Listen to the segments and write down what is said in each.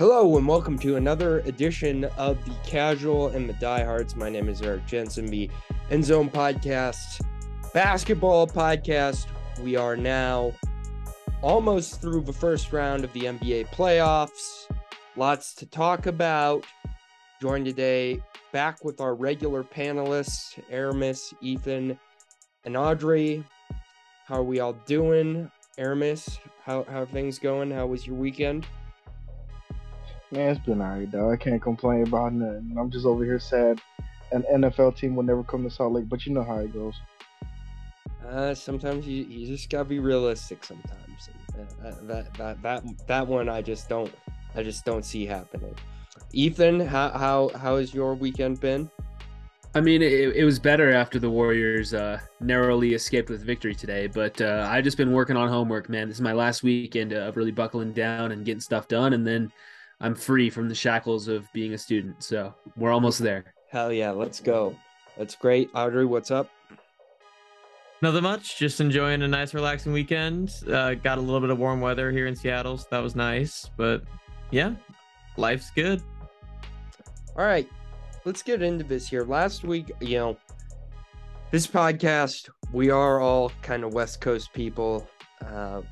Hello and welcome to another edition of the Casual and the Diehards. My name is Eric Jensen, the End Zone Podcast, basketball podcast. We are now almost through the first round of the NBA playoffs. Lots to talk about. Joined today back with our regular panelists, Aramis, Ethan, and Audrey. How are we all doing? Aramis, how, how are things going? How was your weekend? Man, it's been alright, though. I can't complain about nothing. I'm just over here sad. An NFL team will never come to Salt Lake, but you know how it goes. Uh, sometimes you, you just gotta be realistic. Sometimes uh, that, that that that one I just don't I just don't see happening. Ethan, how how how has your weekend been? I mean, it, it was better after the Warriors uh, narrowly escaped with victory today, but uh, I've just been working on homework, man. This is my last weekend of really buckling down and getting stuff done, and then I'm free from the shackles of being a student. So we're almost there. Hell yeah, let's go. That's great. Audrey, what's up? Nothing much. Just enjoying a nice, relaxing weekend. Uh, got a little bit of warm weather here in Seattle, so that was nice. But yeah, life's good. All right, let's get into this here. Last week, you know, this podcast, we are all kind of West Coast people. Uh,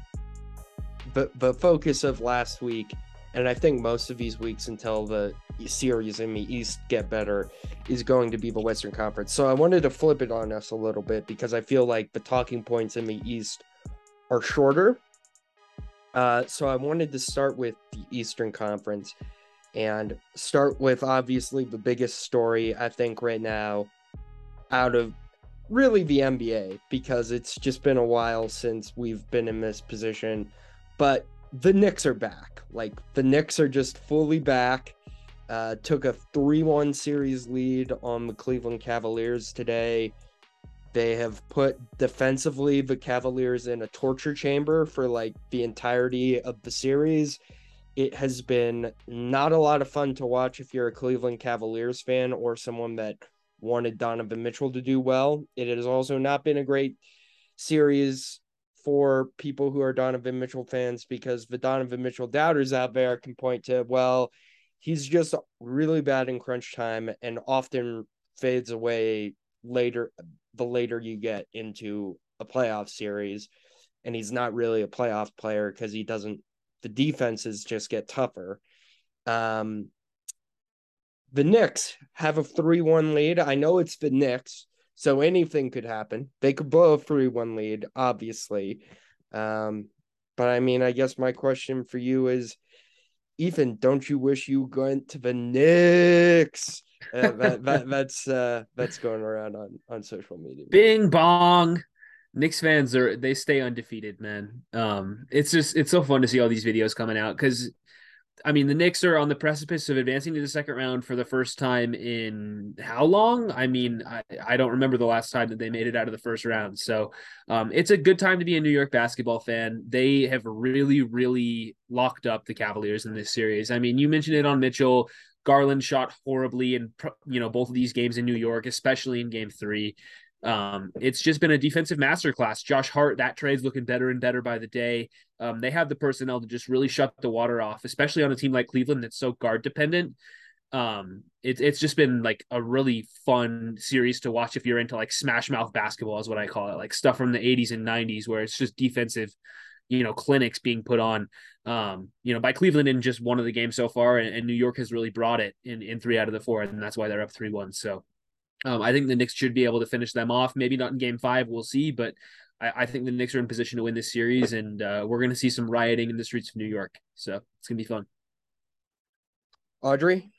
but the focus of last week and I think most of these weeks until the series in the East get better is going to be the Western Conference. So I wanted to flip it on us a little bit because I feel like the talking points in the East are shorter. Uh, so I wanted to start with the Eastern Conference and start with obviously the biggest story I think right now out of really the NBA because it's just been a while since we've been in this position. But the Knicks are back. Like the Knicks are just fully back. Uh, took a 3 1 series lead on the Cleveland Cavaliers today. They have put defensively the Cavaliers in a torture chamber for like the entirety of the series. It has been not a lot of fun to watch if you're a Cleveland Cavaliers fan or someone that wanted Donovan Mitchell to do well. It has also not been a great series for people who are Donovan Mitchell fans because the Donovan Mitchell doubters out there can point to, well, he's just really bad in crunch time and often fades away later the later you get into a playoff series and he's not really a playoff player because he doesn't the defenses just get tougher um the Knicks have a 3-1 lead. I know it's the Knicks, so anything could happen. They could blow a 3 1 lead, obviously. Um, but I mean, I guess my question for you is Ethan, don't you wish you went to the Knicks? Uh, that, that, that's uh, that's going around on, on social media. Bing bong. Knicks fans are they stay undefeated, man. Um, it's just it's so fun to see all these videos coming out because I mean, the Knicks are on the precipice of advancing to the second round for the first time in how long? I mean, I, I don't remember the last time that they made it out of the first round. So um, it's a good time to be a New York basketball fan. They have really, really locked up the Cavaliers in this series. I mean, you mentioned it on Mitchell. Garland shot horribly in you know both of these games in New York, especially in Game Three. Um, it's just been a defensive masterclass. Josh Hart, that trade's looking better and better by the day. Um, they have the personnel to just really shut the water off, especially on a team like Cleveland that's so guard dependent. Um, it's it's just been like a really fun series to watch if you're into like smash mouth basketball is what I call it, like stuff from the 80s and 90s where it's just defensive, you know, clinics being put on. Um, you know, by Cleveland in just one of the games so far, and, and New York has really brought it in in three out of the four, and that's why they're up three one. So um, I think the Knicks should be able to finish them off. Maybe not in game five, we'll see, but I, I think the Knicks are in position to win this series, and uh, we're going to see some rioting in the streets of New York. So it's going to be fun. Audrey?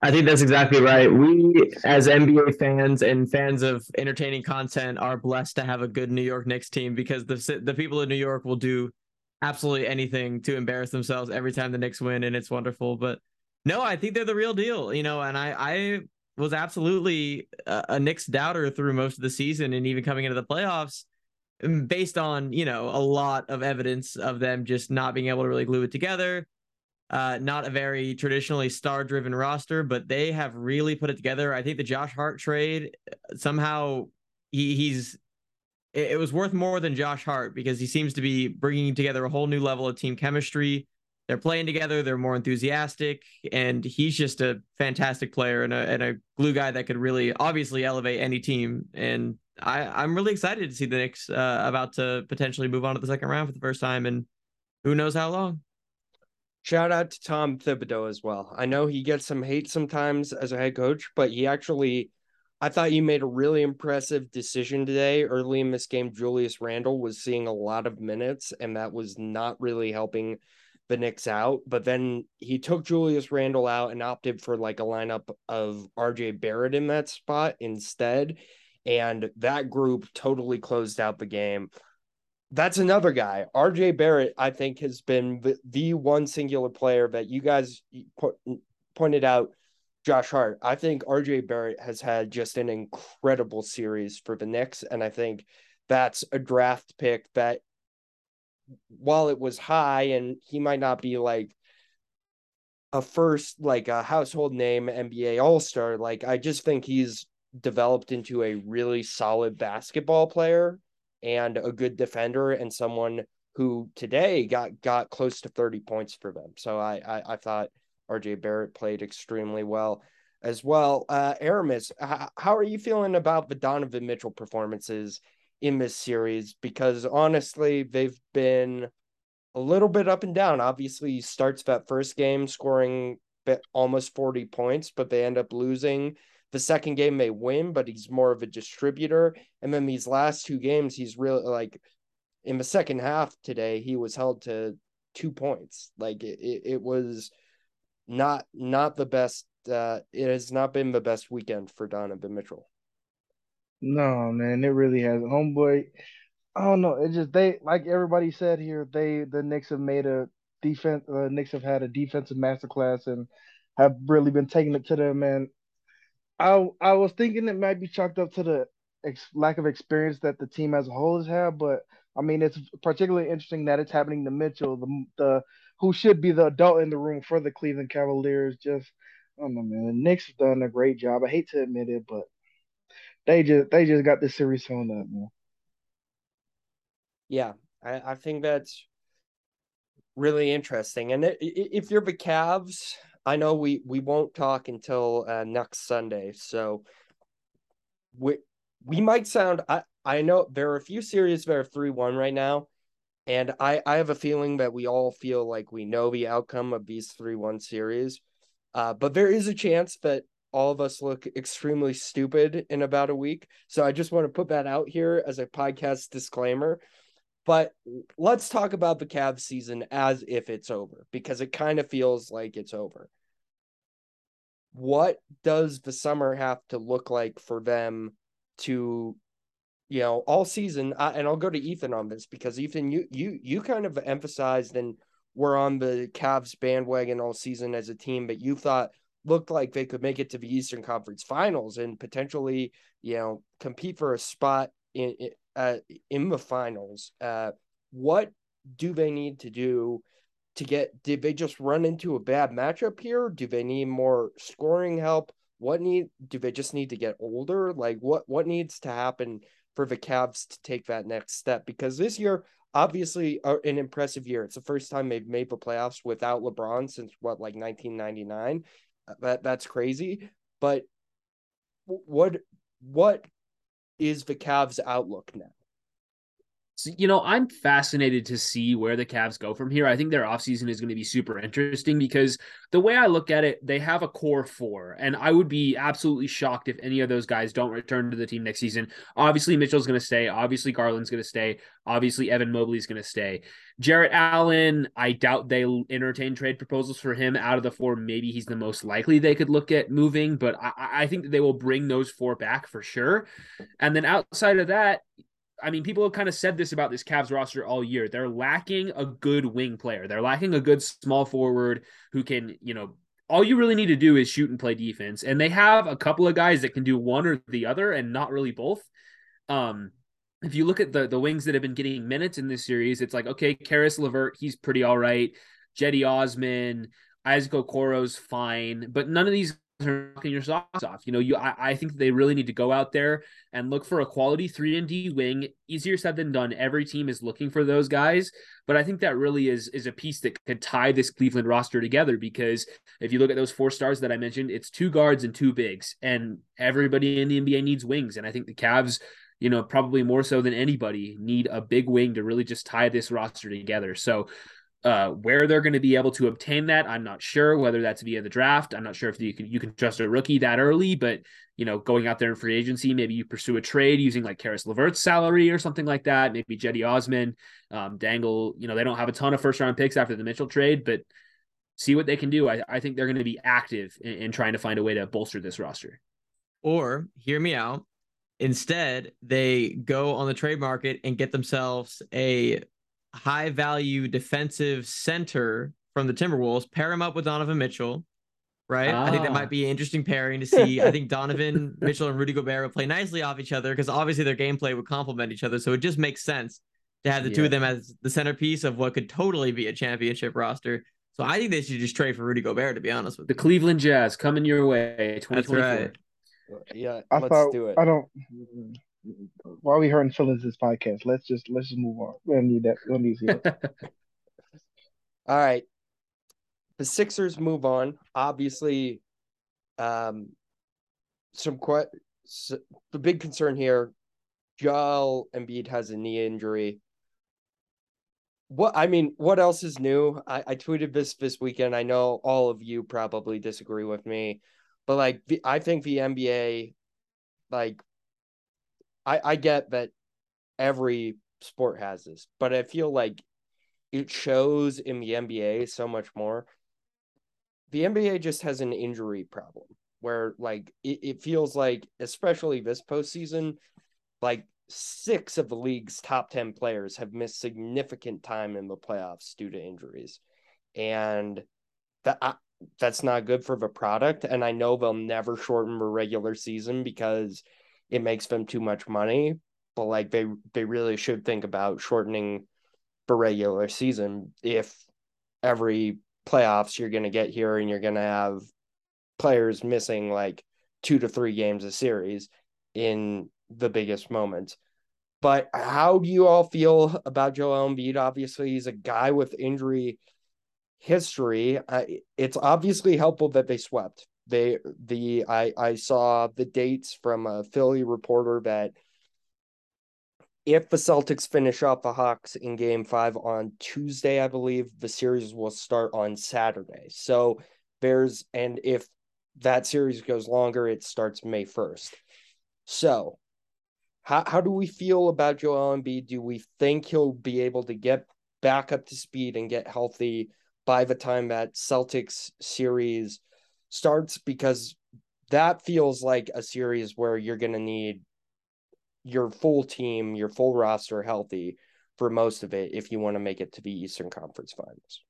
I think that's exactly right. We, as NBA fans and fans of entertaining content, are blessed to have a good New York Knicks team because the the people in New York will do absolutely anything to embarrass themselves every time the Knicks win, and it's wonderful. But no, I think they're the real deal, you know, and I I was absolutely a, Knicks doubter through most of the season and even coming into the playoffs um, based on, you know, a lot of evidence of them just not being able to really glue it together. Uh, not a very traditionally star driven roster, but they have really put it together. I think the Josh Hart trade uh, somehow he, he's it was worth more than Josh Hart because he seems to be bringing together a whole new level of team chemistry they're playing together, they're more enthusiastic, and he's just a fantastic player and a and a glue guy that could really obviously elevate any team. And I I'm really excited to see the Knicks uh, about to potentially move on to the second round for the first time, and who knows how long. Shout out to Tom Thibodeau as well. I know he gets some hate sometimes as a head coach, but he actually, I thought you made a really impressive decision today. Early in this game, Julius Randle was seeing a lot of minutes, and that was not really helping the Knicks out. But then he took Julius Randle out and opted for like a lineup of RJ Barrett in that spot instead. And that group totally closed out the game that's another guy. RJ Barrett, I think, has been the, the one singular player that you guys pointed out, Josh Hart. I think RJ Barrett has had just an incredible series for the Knicks. And I think that's a draft pick that, while it was high and he might not be like a first, like a household name NBA All Star, like I just think he's developed into a really solid basketball player and a good defender and someone who today got got close to 30 points for them. So I I, I thought RJ Barrett played extremely well as well. Uh Aramis, h- how are you feeling about the Donovan Mitchell performances in this series? Because honestly, they've been a little bit up and down. Obviously, he starts that first game scoring almost 40 points, but they end up losing the second game they win, but he's more of a distributor. And then these last two games, he's really like in the second half today, he was held to two points. Like it, it, was not not the best. Uh, it has not been the best weekend for Donovan Mitchell. No, man, it really has. Homeboy, I don't know. It just they like everybody said here. They the Knicks have made a defense. Uh, Knicks have had a defensive masterclass and have really been taking it to them. And I I was thinking it might be chalked up to the ex- lack of experience that the team as a whole has had, but I mean it's particularly interesting that it's happening to Mitchell, the the who should be the adult in the room for the Cleveland Cavaliers. Just I don't know, man. The Knicks have done a great job. I hate to admit it, but they just they just got this series sewn up, man. Yeah, I, I think that's really interesting. And if you're the Cavs, I know we we won't talk until uh, next Sunday, so we we might sound. I I know there are a few series that are three one right now, and I I have a feeling that we all feel like we know the outcome of these three one series, uh, but there is a chance that all of us look extremely stupid in about a week. So I just want to put that out here as a podcast disclaimer. But let's talk about the Cavs season as if it's over because it kind of feels like it's over what does the summer have to look like for them to you know all season uh, and i'll go to ethan on this because ethan you you you kind of emphasized and were on the Cavs bandwagon all season as a team but you thought looked like they could make it to the eastern conference finals and potentially you know compete for a spot in uh, in the finals uh what do they need to do to get did they just run into a bad matchup here? Do they need more scoring help? What need do they just need to get older? Like what what needs to happen for the Cavs to take that next step? Because this year, obviously, uh, an impressive year. It's the first time they've made the playoffs without LeBron since what like 1999. That that's crazy. But what what is the Cavs' outlook now? So, you know, I'm fascinated to see where the Cavs go from here. I think their offseason is going to be super interesting because the way I look at it, they have a core four, and I would be absolutely shocked if any of those guys don't return to the team next season. Obviously, Mitchell's going to stay. Obviously, Garland's going to stay. Obviously, Evan Mobley's going to stay. Jarrett Allen, I doubt they entertain trade proposals for him out of the four. Maybe he's the most likely they could look at moving, but I, I think they will bring those four back for sure. And then outside of that, I mean, people have kind of said this about this Cavs roster all year. They're lacking a good wing player. They're lacking a good small forward who can, you know, all you really need to do is shoot and play defense. And they have a couple of guys that can do one or the other and not really both. Um, if you look at the the wings that have been getting minutes in this series, it's like, okay, Caris LeVert, he's pretty all right. Cedi Osman, Isaac Okoro's fine, but none of these are knocking your socks off. You know, you I, I think they really need to go out there and look for a quality three and D wing. Easier said than done. Every team is looking for those guys, but I think that really is is a piece that could tie this Cleveland roster together. Because if you look at those four stars that I mentioned, it's two guards and two bigs, and everybody in the NBA needs wings. And I think the Cavs you know, probably more so than anybody, need a big wing to really just tie this roster together. So uh, where they're going to be able to obtain that, I'm not sure. Whether that's via the draft, I'm not sure if you can you can trust a rookie that early. But you know, going out there in free agency, maybe you pursue a trade using like Caris LeVert's salary or something like that. Maybe Cedi Osman, um, Dangle. You know, they don't have a ton of first round picks after the Mitchell trade, but see what they can do. I, I think they're going to be active in, in trying to find a way to bolster this roster. Or hear me out. Instead, they go on the trade market and get themselves a high value defensive center from the Timberwolves, pair him up with Donovan Mitchell, right? Ah. I think that might ah. be an interesting pairing to see. I think Donovan Mitchell and Rudy Gobert would play nicely off each other because obviously their gameplay would complement each other. So it just makes sense to have the yeah. two of them as the centerpiece of what could totally be a championship roster. So I think they should just trade for Rudy Gobert, to be honest with the you. Cleveland Jazz coming your way. That's right. Yeah, I let's thought, do it. I don't why are we hurting feelings this podcast? Let's just let's just move on. We don't need that. We don't need All right. The Sixers move on. Obviously, um, some quite so the big concern here. Joel Embiid has a knee injury. What I mean, what else is new? I, I tweeted this this weekend. I know all of you probably disagree with me, but like I think the NBA, like I, I get that every sport has this, but I feel like it shows in the NBA so much more. The NBA just has an injury problem where like it, it feels like, especially this postseason, like six of the league's top 10 players have missed significant time in the playoffs due to injuries. And that I, that's not good for the product. And I know they'll never shorten the regular season because it makes them too much money. But like they they really should think about shortening the regular season if every playoffs you're gonna get here and you're gonna have players missing like two to three games a series in the biggest moments. But how do you all feel about Joel Embiid? Obviously, he's a guy with injury history. Uh, it's obviously helpful that they swept they the I I saw the dates from a Philly reporter that if the Celtics finish off the Hawks in game five on Tuesday, I believe the series will start on Saturday. So there's and if that series goes longer, it starts May 1st. So how how do we feel about Joel Embiid? Do we think he'll be able to get back up to speed and get healthy by the time that Celtics series starts because that feels like a series where you're going to need your full team, your full roster healthy for most of it if you want to make it to the Eastern Conference Finals.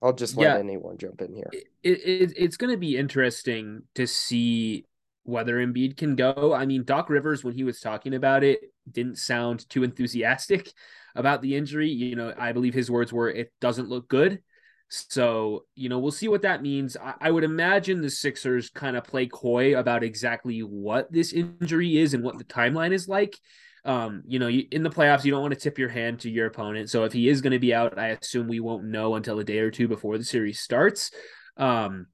I'll just let yeah, anyone jump in here. It, it, it's going to be interesting to see whether Embiid can go. I mean, Doc Rivers, when he was talking about it, didn't sound too enthusiastic about the injury. You know, I believe his words were, it doesn't look good. So, you know, we'll see what that means. I, I would imagine the Sixers kind of play coy about exactly what this injury is and what the timeline is like. Um, you know, in the playoffs, you don't want to tip your hand to your opponent. So if he is going to be out, I assume we won't know until a day or two before the series starts. Um,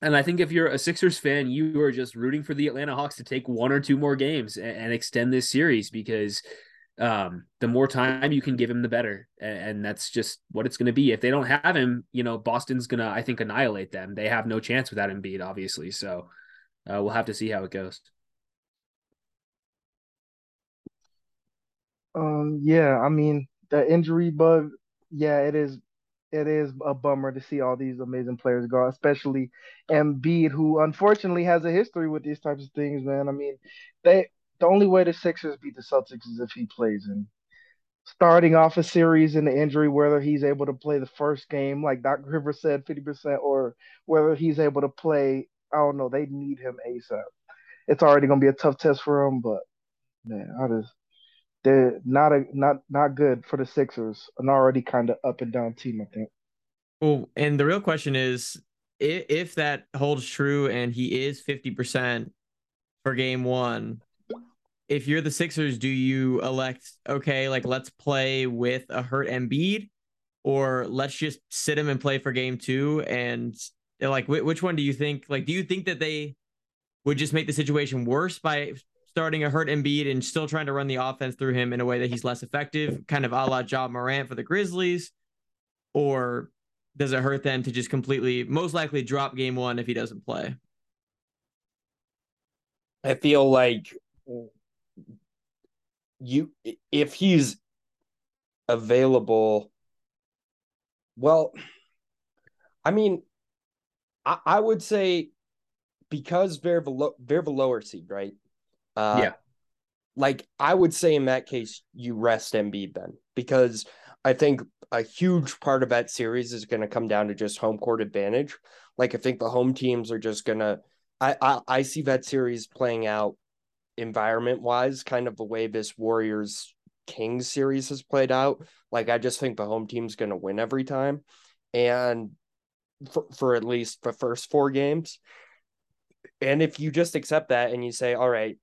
and I think if you're a Sixers fan, you are just rooting for the Atlanta Hawks to take one or two more games and, and extend this series because um, the more time you can give him, the better. And, and that's just what it's going to be. If they don't have him, you know, Boston's going to, I think, annihilate them. They have no chance without Embiid, obviously. So uh, we'll have to see how it goes. Um, yeah, I mean, the injury bug, yeah, it is it is a bummer to see all these amazing players go, especially Embiid, who unfortunately has a history with these types of things, man. I mean, they the only way the Sixers beat the Celtics is if he plays in. Starting off a series in the injury, whether he's able to play the first game, like Doc Rivers said, 50%, or whether he's able to play, I don't know, they need him ASAP. It's already going to be a tough test for him, but man, I just, they're not a not not good for the Sixers, an already kind of up and down team, I think. Well, and the real question is if, if that holds true and he is 50% for game one, if you're the Sixers, do you elect, okay, like let's play with a hurt Embiid or let's just sit him and play for game two? And like, which one do you think? Like, do you think that they would just make the situation worse by starting a hurt Embiid and still trying to run the offense through him in a way that he's less effective, kind of a la Ja Morant for the Grizzlies? Or does it hurt them to just completely, most likely, drop game one if he doesn't play? I feel like you, if he's available, well, I mean, I, I would say because they're the, lower seed, right? Uh, yeah. Like I would say in that case, you rest Embiid then because I think a huge part of that series is going to come down to just home court advantage. Like I think the home teams are just going to. I, I I see that series playing out environment wise, kind of the way this Warriors Kings series has played out. Like I just think the home team's going to win every time, and for, for at least the first four games. And if you just accept that and you say, all right,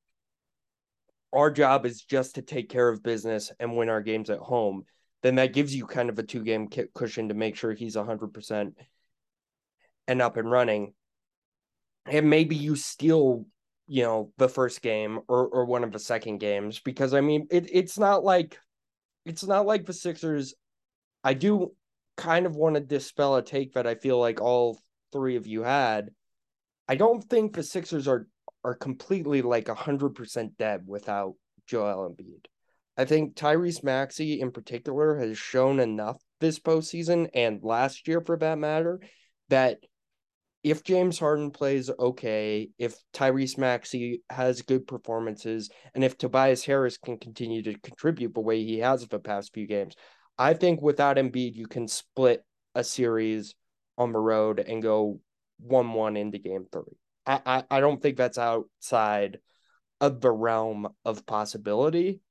our job is just to take care of business and win our games at home, then that gives you kind of a two game cushion to make sure he's 100% and up and running. And maybe you steal, you know, the first game or, or one of the second games because I mean, it, it's not like it's not like the Sixers. I do kind of want to dispel a take that I feel like all three of you had. I don't think the Sixers are are completely like 100% dead without Joel Embiid. I think Tyrese Maxey in particular has shown enough this postseason and last year for that matter that if James Harden plays okay, if Tyrese Maxey has good performances, and if Tobias Harris can continue to contribute the way he has the past few games, I think without Embiid, you can split a series on the road and go 1 1 into game three. I, I, I don't think that's outside of the realm of possibility.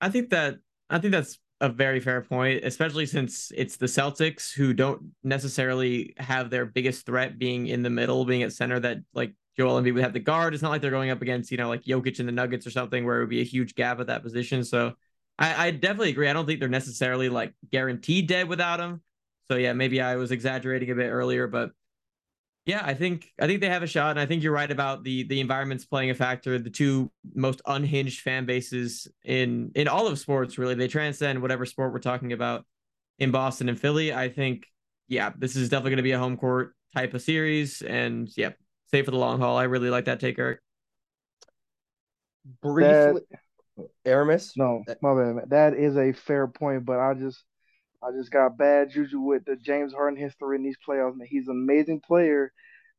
I think that I think that's a very fair point, especially since it's the Celtics who don't necessarily have their biggest threat being in the middle, being at center. That like Joel Embiid would have the guard. It's not like they're going up against you know like Jokic and the Nuggets or something where it would be a huge gap at that position. So I, I definitely agree. I don't think they're necessarily like guaranteed dead without him. So yeah, maybe I was exaggerating a bit earlier, but yeah, I think I think they have a shot, and I think you're right about the the environments playing a factor. The two most unhinged fan bases in in all of sports, really, they transcend whatever sport we're talking about. In Boston and Philly, I think, yeah, this is definitely going to be a home court type of series, and yeah, stay for the long haul. I really like that take, Eric. Briefly, that, Aramis. No, my bad. That is a fair point, but I just I just got bad juju with the James Harden history in these playoffs. Man, he's an amazing player,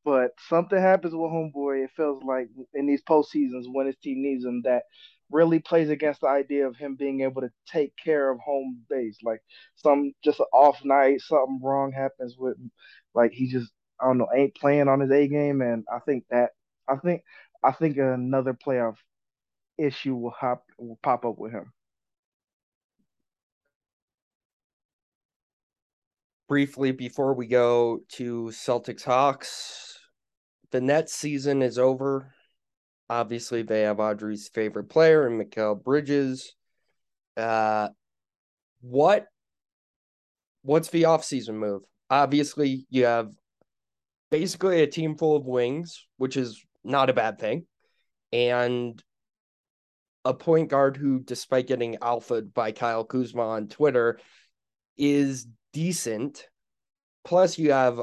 but something happens with homeboy. It feels like in these postseasons when his team needs him that really plays against the idea of him being able to take care of home base. Like some just an off night, something wrong happens with, like he just I don't know ain't playing on his A game, and I think that I think I think another playoff issue will hop will pop up with him. Briefly before we go to Celtics Hawks. The Nets season is over. Obviously, they have Audrey's favorite player and Mikal Bridges. Uh, what what's the offseason move? Obviously, you have basically a team full of wings, which is not a bad thing, and a point guard who, despite getting alphaed by Kyle Kuzma on Twitter, is decent. Plus, you have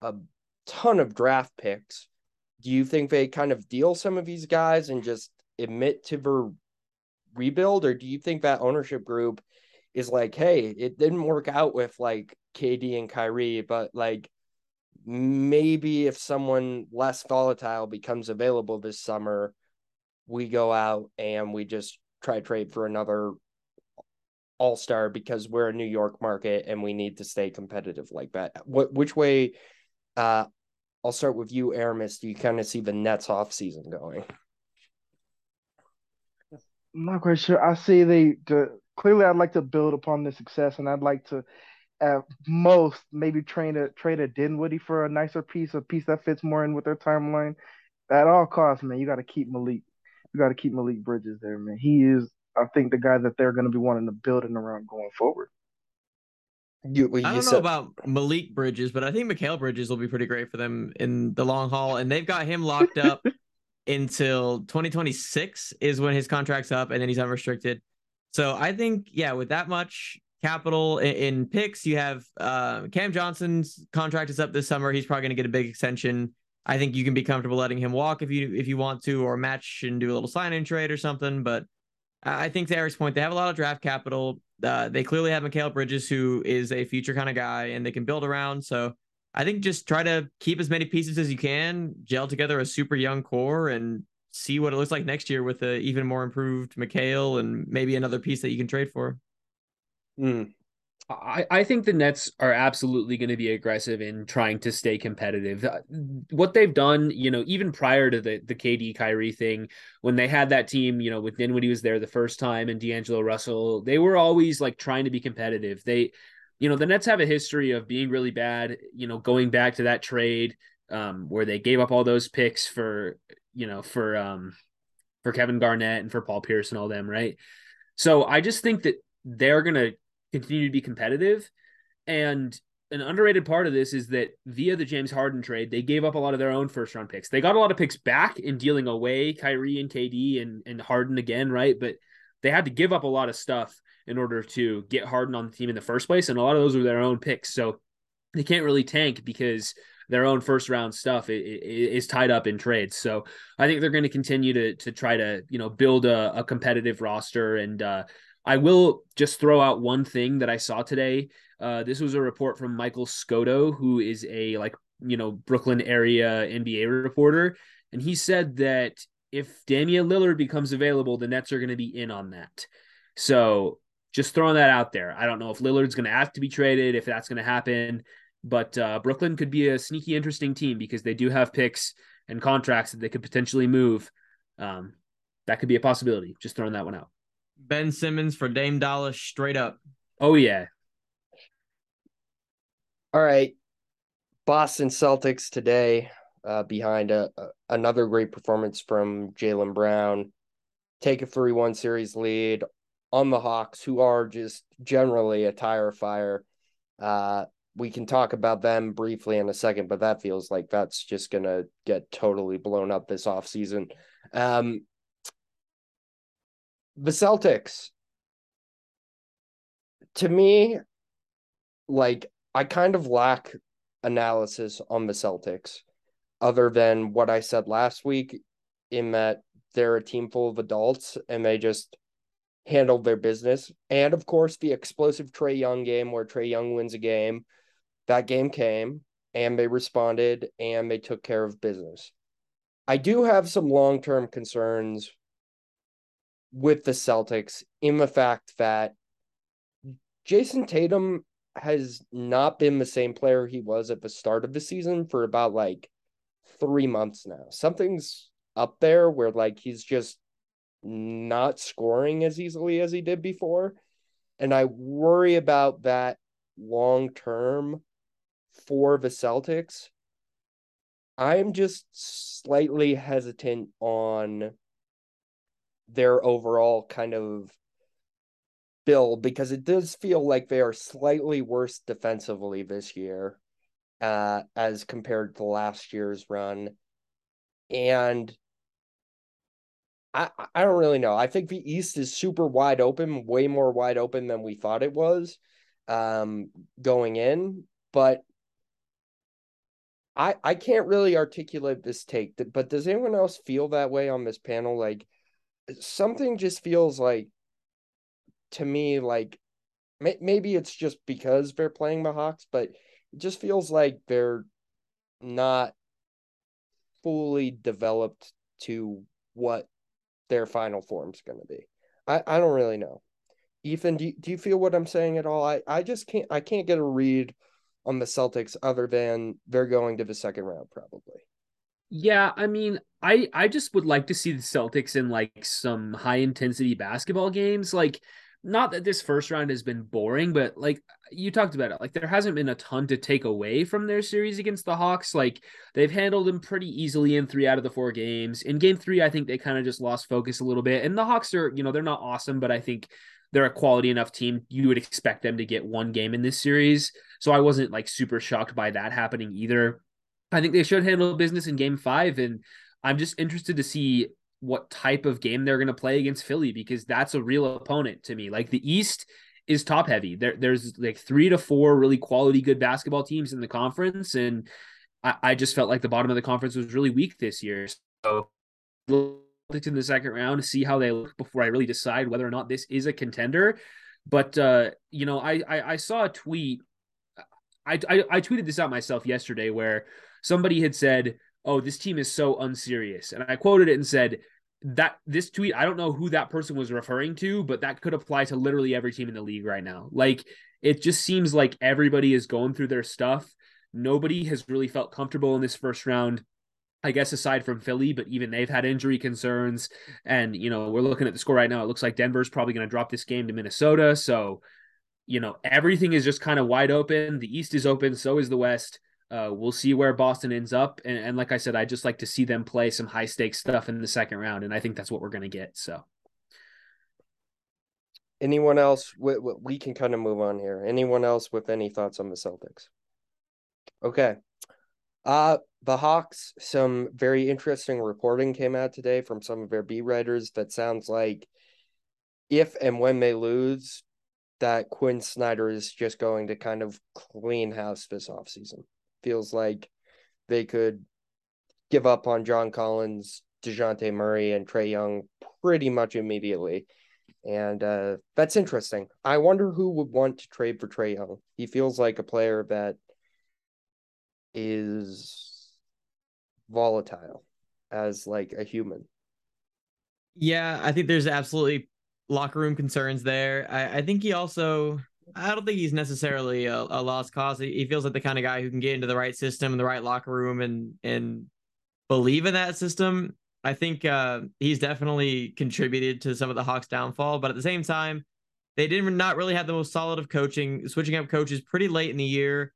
a ton of draft picks. Do you think they kind of deal some of these guys and just admit to the rebuild, or do you think that ownership group is like, hey, it didn't work out with like KD and Kyrie, but like maybe if someone less volatile becomes available this summer, we go out and we just try trade for another all star because we're a New York market and we need to stay competitive like that. What which way? Uh, I'll start with you, Aramis. Do you kind of see the Nets off season going? I'm not quite sure. I see they the, clearly. I'd like to build upon the success, and I'd like to at most maybe trade a trade a Dinwiddie for a nicer piece, a piece that fits more in with their timeline. At all costs, man, you got to keep Malik. You got to keep Malik Bridges there, man. He is, I think, the guy that they're going to be wanting to build in around going forward. You, you I don't said... know about Malik Bridges, but I think Mikal Bridges will be pretty great for them in the long haul, and they've got him locked up until 2026 is when his contract's up, and then he's unrestricted. So I think, yeah, with that much capital in, in picks, you have uh, Cam Johnson's contract is up this summer. He's probably going to get a big extension. I think you can be comfortable letting him walk if you if you want to, or match and do a little sign in trade or something. But I think to Eric's point, they have a lot of draft capital. Uh, they clearly have Mikal Bridges, who is a future kind of guy, and they can build around. So I think just try to keep as many pieces as you can, gel together a super young core, and see what it looks like next year with a even more improved Mikal and maybe another piece that you can trade for. Mm. I, I think the Nets are absolutely going to be aggressive in trying to stay competitive. Uh, what they've done, you know, even prior to the the KD Kyrie thing, when they had that team, you know, with Dinwiddie was there the first time and D'Angelo Russell, they were always like trying to be competitive. They, you know, the Nets have a history of being really bad. You know, going back to that trade um, where they gave up all those picks for, you know, for um, for Kevin Garnett and for Paul Pierce and all them, right? So I just think that they're gonna continue to be competitive. And an underrated part of this is that via the James Harden trade, they gave up a lot of their own first round picks. They got a lot of picks back in dealing away Kyrie and KD and, and Harden again, right? But they had to give up a lot of stuff in order to get Harden on the team in the first place. And a lot of those were their own picks. So they can't really tank because their own first round stuff is tied up in trades. So I think they're going to continue to to try to you know build a, a competitive roster and uh, I will just throw out one thing that I saw today. Uh, this was a report from Michael Scotto, who is a like you know Brooklyn area NBA reporter, and he said that if Damian Lillard becomes available, the Nets are going to be in on that. So just throwing that out there. I don't know if Lillard's going to have to be traded, if that's going to happen, but uh, Brooklyn could be a sneaky, interesting team because they do have picks and contracts that they could potentially move. Um, that could be a possibility. Just throwing that one out. Ben Simmons for Dame Dolla straight up. Oh yeah. All right. Boston Celtics today uh, behind a, a, another great performance from Jaylen Brown. Take a 3 1 series lead on the Hawks, who are just generally a tire fire. Uh, we can talk about them briefly in a second, but that feels like that's just going to get totally blown up this offseason. Um, the Celtics, to me, like I kind of lack analysis on the Celtics other than what I said last week in that they're a team full of adults and they just handled their business. And of course, the explosive Trae Young game where Trae Young wins a game. That game came and they responded and they took care of business. I do have some long term concerns with the Celtics in the fact that Jayson Tatum has not been the same player he was at the start of the season for about like three months now. Something's up there where like he's just not scoring as easily as he did before. And I worry about that long term for the Celtics. I'm just slightly hesitant on their overall kind of build because it does feel like they are slightly worse defensively this year uh, as compared to last year's run. And I I don't really know. I think the East is super wide open, way more wide open than we thought it was um, going in, but I I can't really articulate this take. But does anyone else feel that way on this panel? Like something just feels like to me like may, maybe it's just because they're playing the Hawks, but it just feels like they're not fully developed to what their final form's going to be. I, I don't really know. Ethan, do you, do you feel what I'm saying at all? I, I just can't I can't get a read on the Celtics other than they're going to the second round probably. Yeah, I mean, I I just would like to see the Celtics in like some high intensity basketball games. Like not that this first round has been boring, but like you talked about it, like there hasn't been a ton to take away from their series against the Hawks. Like they've handled them pretty easily in three out of the four games. In game three, I think they kind of just lost focus a little bit. And the Hawks are, you know, they're not awesome, but I think they're a quality enough team. You would expect them to get one game in this series. So I wasn't like super shocked by that happening either. I think they should handle business in game five. And I'm just interested to see what type of game they're going to play against Philly because that's a real opponent to me. Like the East is top heavy. There, there's like three to four really quality, good basketball teams in the conference, and I, I just felt like the bottom of the conference was really weak this year. So in the second round to see how they look before I really decide whether or not this is a contender. But uh, you know, I, I, I saw a tweet. I, I I tweeted this out myself yesterday where somebody had said oh, this team is so unserious. And I quoted it and said, that this tweet, I don't know who that person was referring to, but that could apply to literally every team in the league right now. Like it just seems like everybody is going through their stuff. Nobody has really felt comfortable in this first round. I guess aside from Philly, but even they've had injury concerns. And, you know, we're looking at the score right now. It looks like Denver's probably going to drop this game to Minnesota. So, you know, everything is just kind of wide open. The East is open. So is the West. Uh, we'll see where Boston ends up, and, and like I said, I just like to see them play some high stakes stuff in the second round, and I think that's what we're going to get. So, anyone else? We, we can kind of move on here. Anyone else with any thoughts on the Celtics? Okay. Uh the Hawks, some very interesting reporting came out today from some of their beat writers that sounds like if and when they lose, that Quin Snyder is just going to kind of clean house this offseason feels like they could give up on John Collins, DeJounte Murray, and Trae Young pretty much immediately. And uh, that's interesting. I wonder who would want to trade for Trae Young. He feels like a player that is volatile as like a human. Yeah, I think there's absolutely locker room concerns there. I, I think he also I don't think he's necessarily a, a lost cause. He, feels like the kind of guy who can get into the right system and the right locker room and and believe in that system. I think uh, he's definitely contributed to some of the Hawks' downfall, but at the same time, they did not really have the most solid of coaching, switching up coaches pretty late in the year.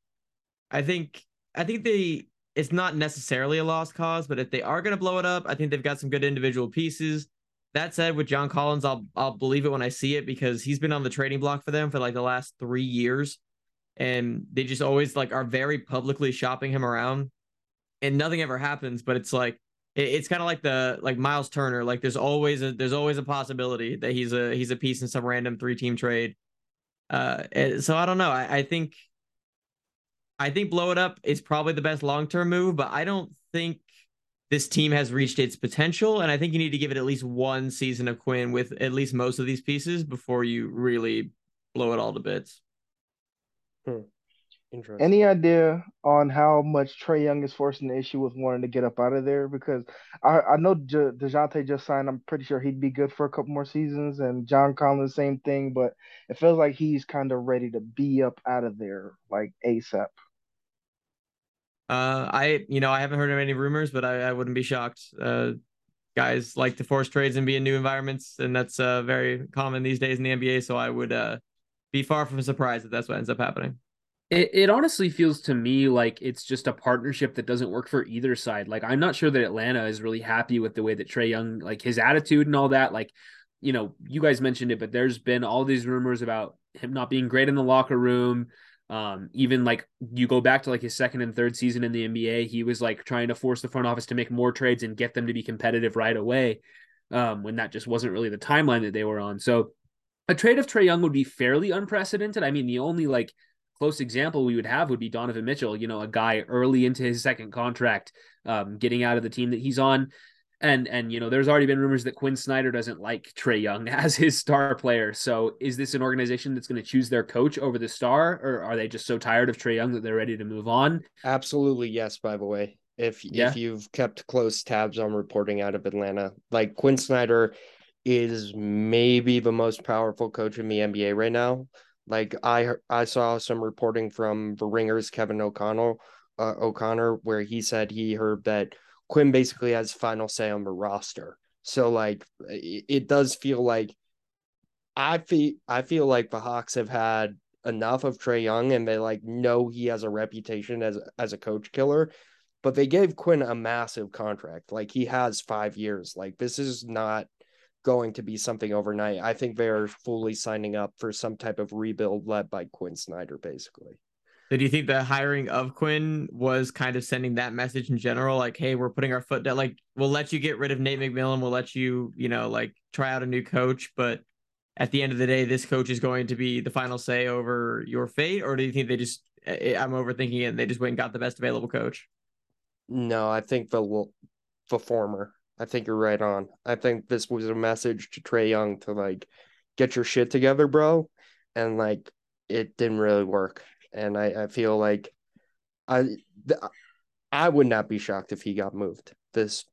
I think I think they it's not necessarily a lost cause, but if they are going to blow it up, I think they've got some good individual pieces. That said, with John Collins, I'll I'll believe it when I see it because he's been on the trading block for them for like the last three years, and they just always like are very publicly shopping him around, and nothing ever happens. But it's like it, it's kind of like the like Miles Turner. Like there's always a there's always a possibility that he's a he's a piece in some random three team trade. Uh, so I don't know. I, I think I think blow it up is probably the best long term move, but I don't think this team has reached its potential. And I think you need to give it at least one season of Quin with at least most of these pieces before you really blow it all to bits. Hmm. Any idea on how much Trae Young is forcing the issue with wanting to get up out of there? Because I, I know De, DeJounte just signed. I'm pretty sure he'd be good for a couple more seasons. And John Collins, same thing. But it feels like he's kind of ready to be up out of there like ASAP. Uh, I you know I haven't heard of any rumors, but I, I wouldn't be shocked. Uh, guys like to force trades and be in new environments, and that's uh very common these days in the NBA. So I would uh be far from surprised that that's what ends up happening. It, it honestly feels to me like it's just a partnership that doesn't work for either side. Like I'm not sure that Atlanta is really happy with the way that Trae Young, like his attitude and all that. Like, you know, you guys mentioned it, but there's been all these rumors about him not being great in the locker room. Um, even like you go back to like his second and third season in the NBA, he was like trying to force the front office to make more trades and get them to be competitive right away. Um, when that just wasn't really the timeline that they were on. So a trade of Trae Young would be fairly unprecedented. I mean, the only like close example we would have would be Donovan Mitchell, you know, a guy early into his second contract, um, getting out of the team that he's on and and you know there's already been rumors that Quin Snyder doesn't like Trae Young as his star player. So is this an organization that's going to choose their coach over the star, or are they just so tired of Trae Young that they're ready to move on? Absolutely yes. By the way, if yeah. if you've kept close tabs on reporting out of Atlanta, like Quin Snyder is maybe the most powerful coach in the NBA right now. Like I I saw some reporting from the Ringers Kevin O'Connell uh, O'Connor where he said he heard that Quin basically has final say on the roster. So like it, it does feel like I feel I feel like the Hawks have had enough of Trae Young and they like know he has a reputation as as a coach killer, but they gave Quin a massive contract. Like he has 5 years. Like this is not going to be something overnight. I think they're fully signing up for some type of rebuild led by Quin Snyder basically. Do you think the hiring of Quin was kind of sending that message in general? Like, hey, we're putting our foot down. Like, we'll let you get rid of Nate McMillan. We'll let you, you know, like try out a new coach. But at the end of the day, this coach is going to be the final say over your fate. Or do you think they just, eh, eh, I'm overthinking it, they just went and got the best available coach? No, I think the the former. I think you're right on. I think this was a message to Trae Young to like get your shit together, bro. And like it didn't really work and I, I feel like I I would not be shocked if he got moved this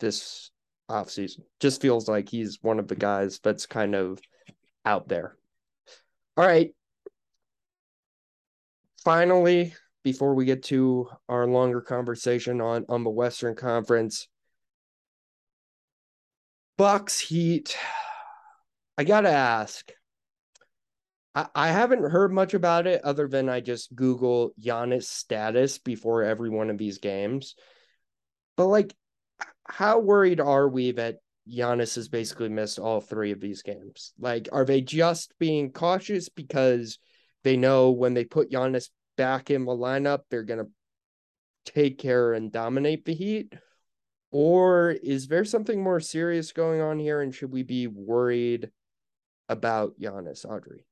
this off season. Just feels like he's one of the guys that's kind of out there. All right. Finally, before we get to our longer conversation on on the Western Conference, Bucks Heat. I gotta ask, I, haven't heard much about it other than I just Google Giannis status before every one of these games. But like, how worried are we that Giannis has basically missed all three of these games? Like, are they just being cautious because they know when they put Giannis back in the lineup, they're gonna take care and dominate the Heat? Or is there something more serious going on here? And should we be worried about Giannis, Audrey?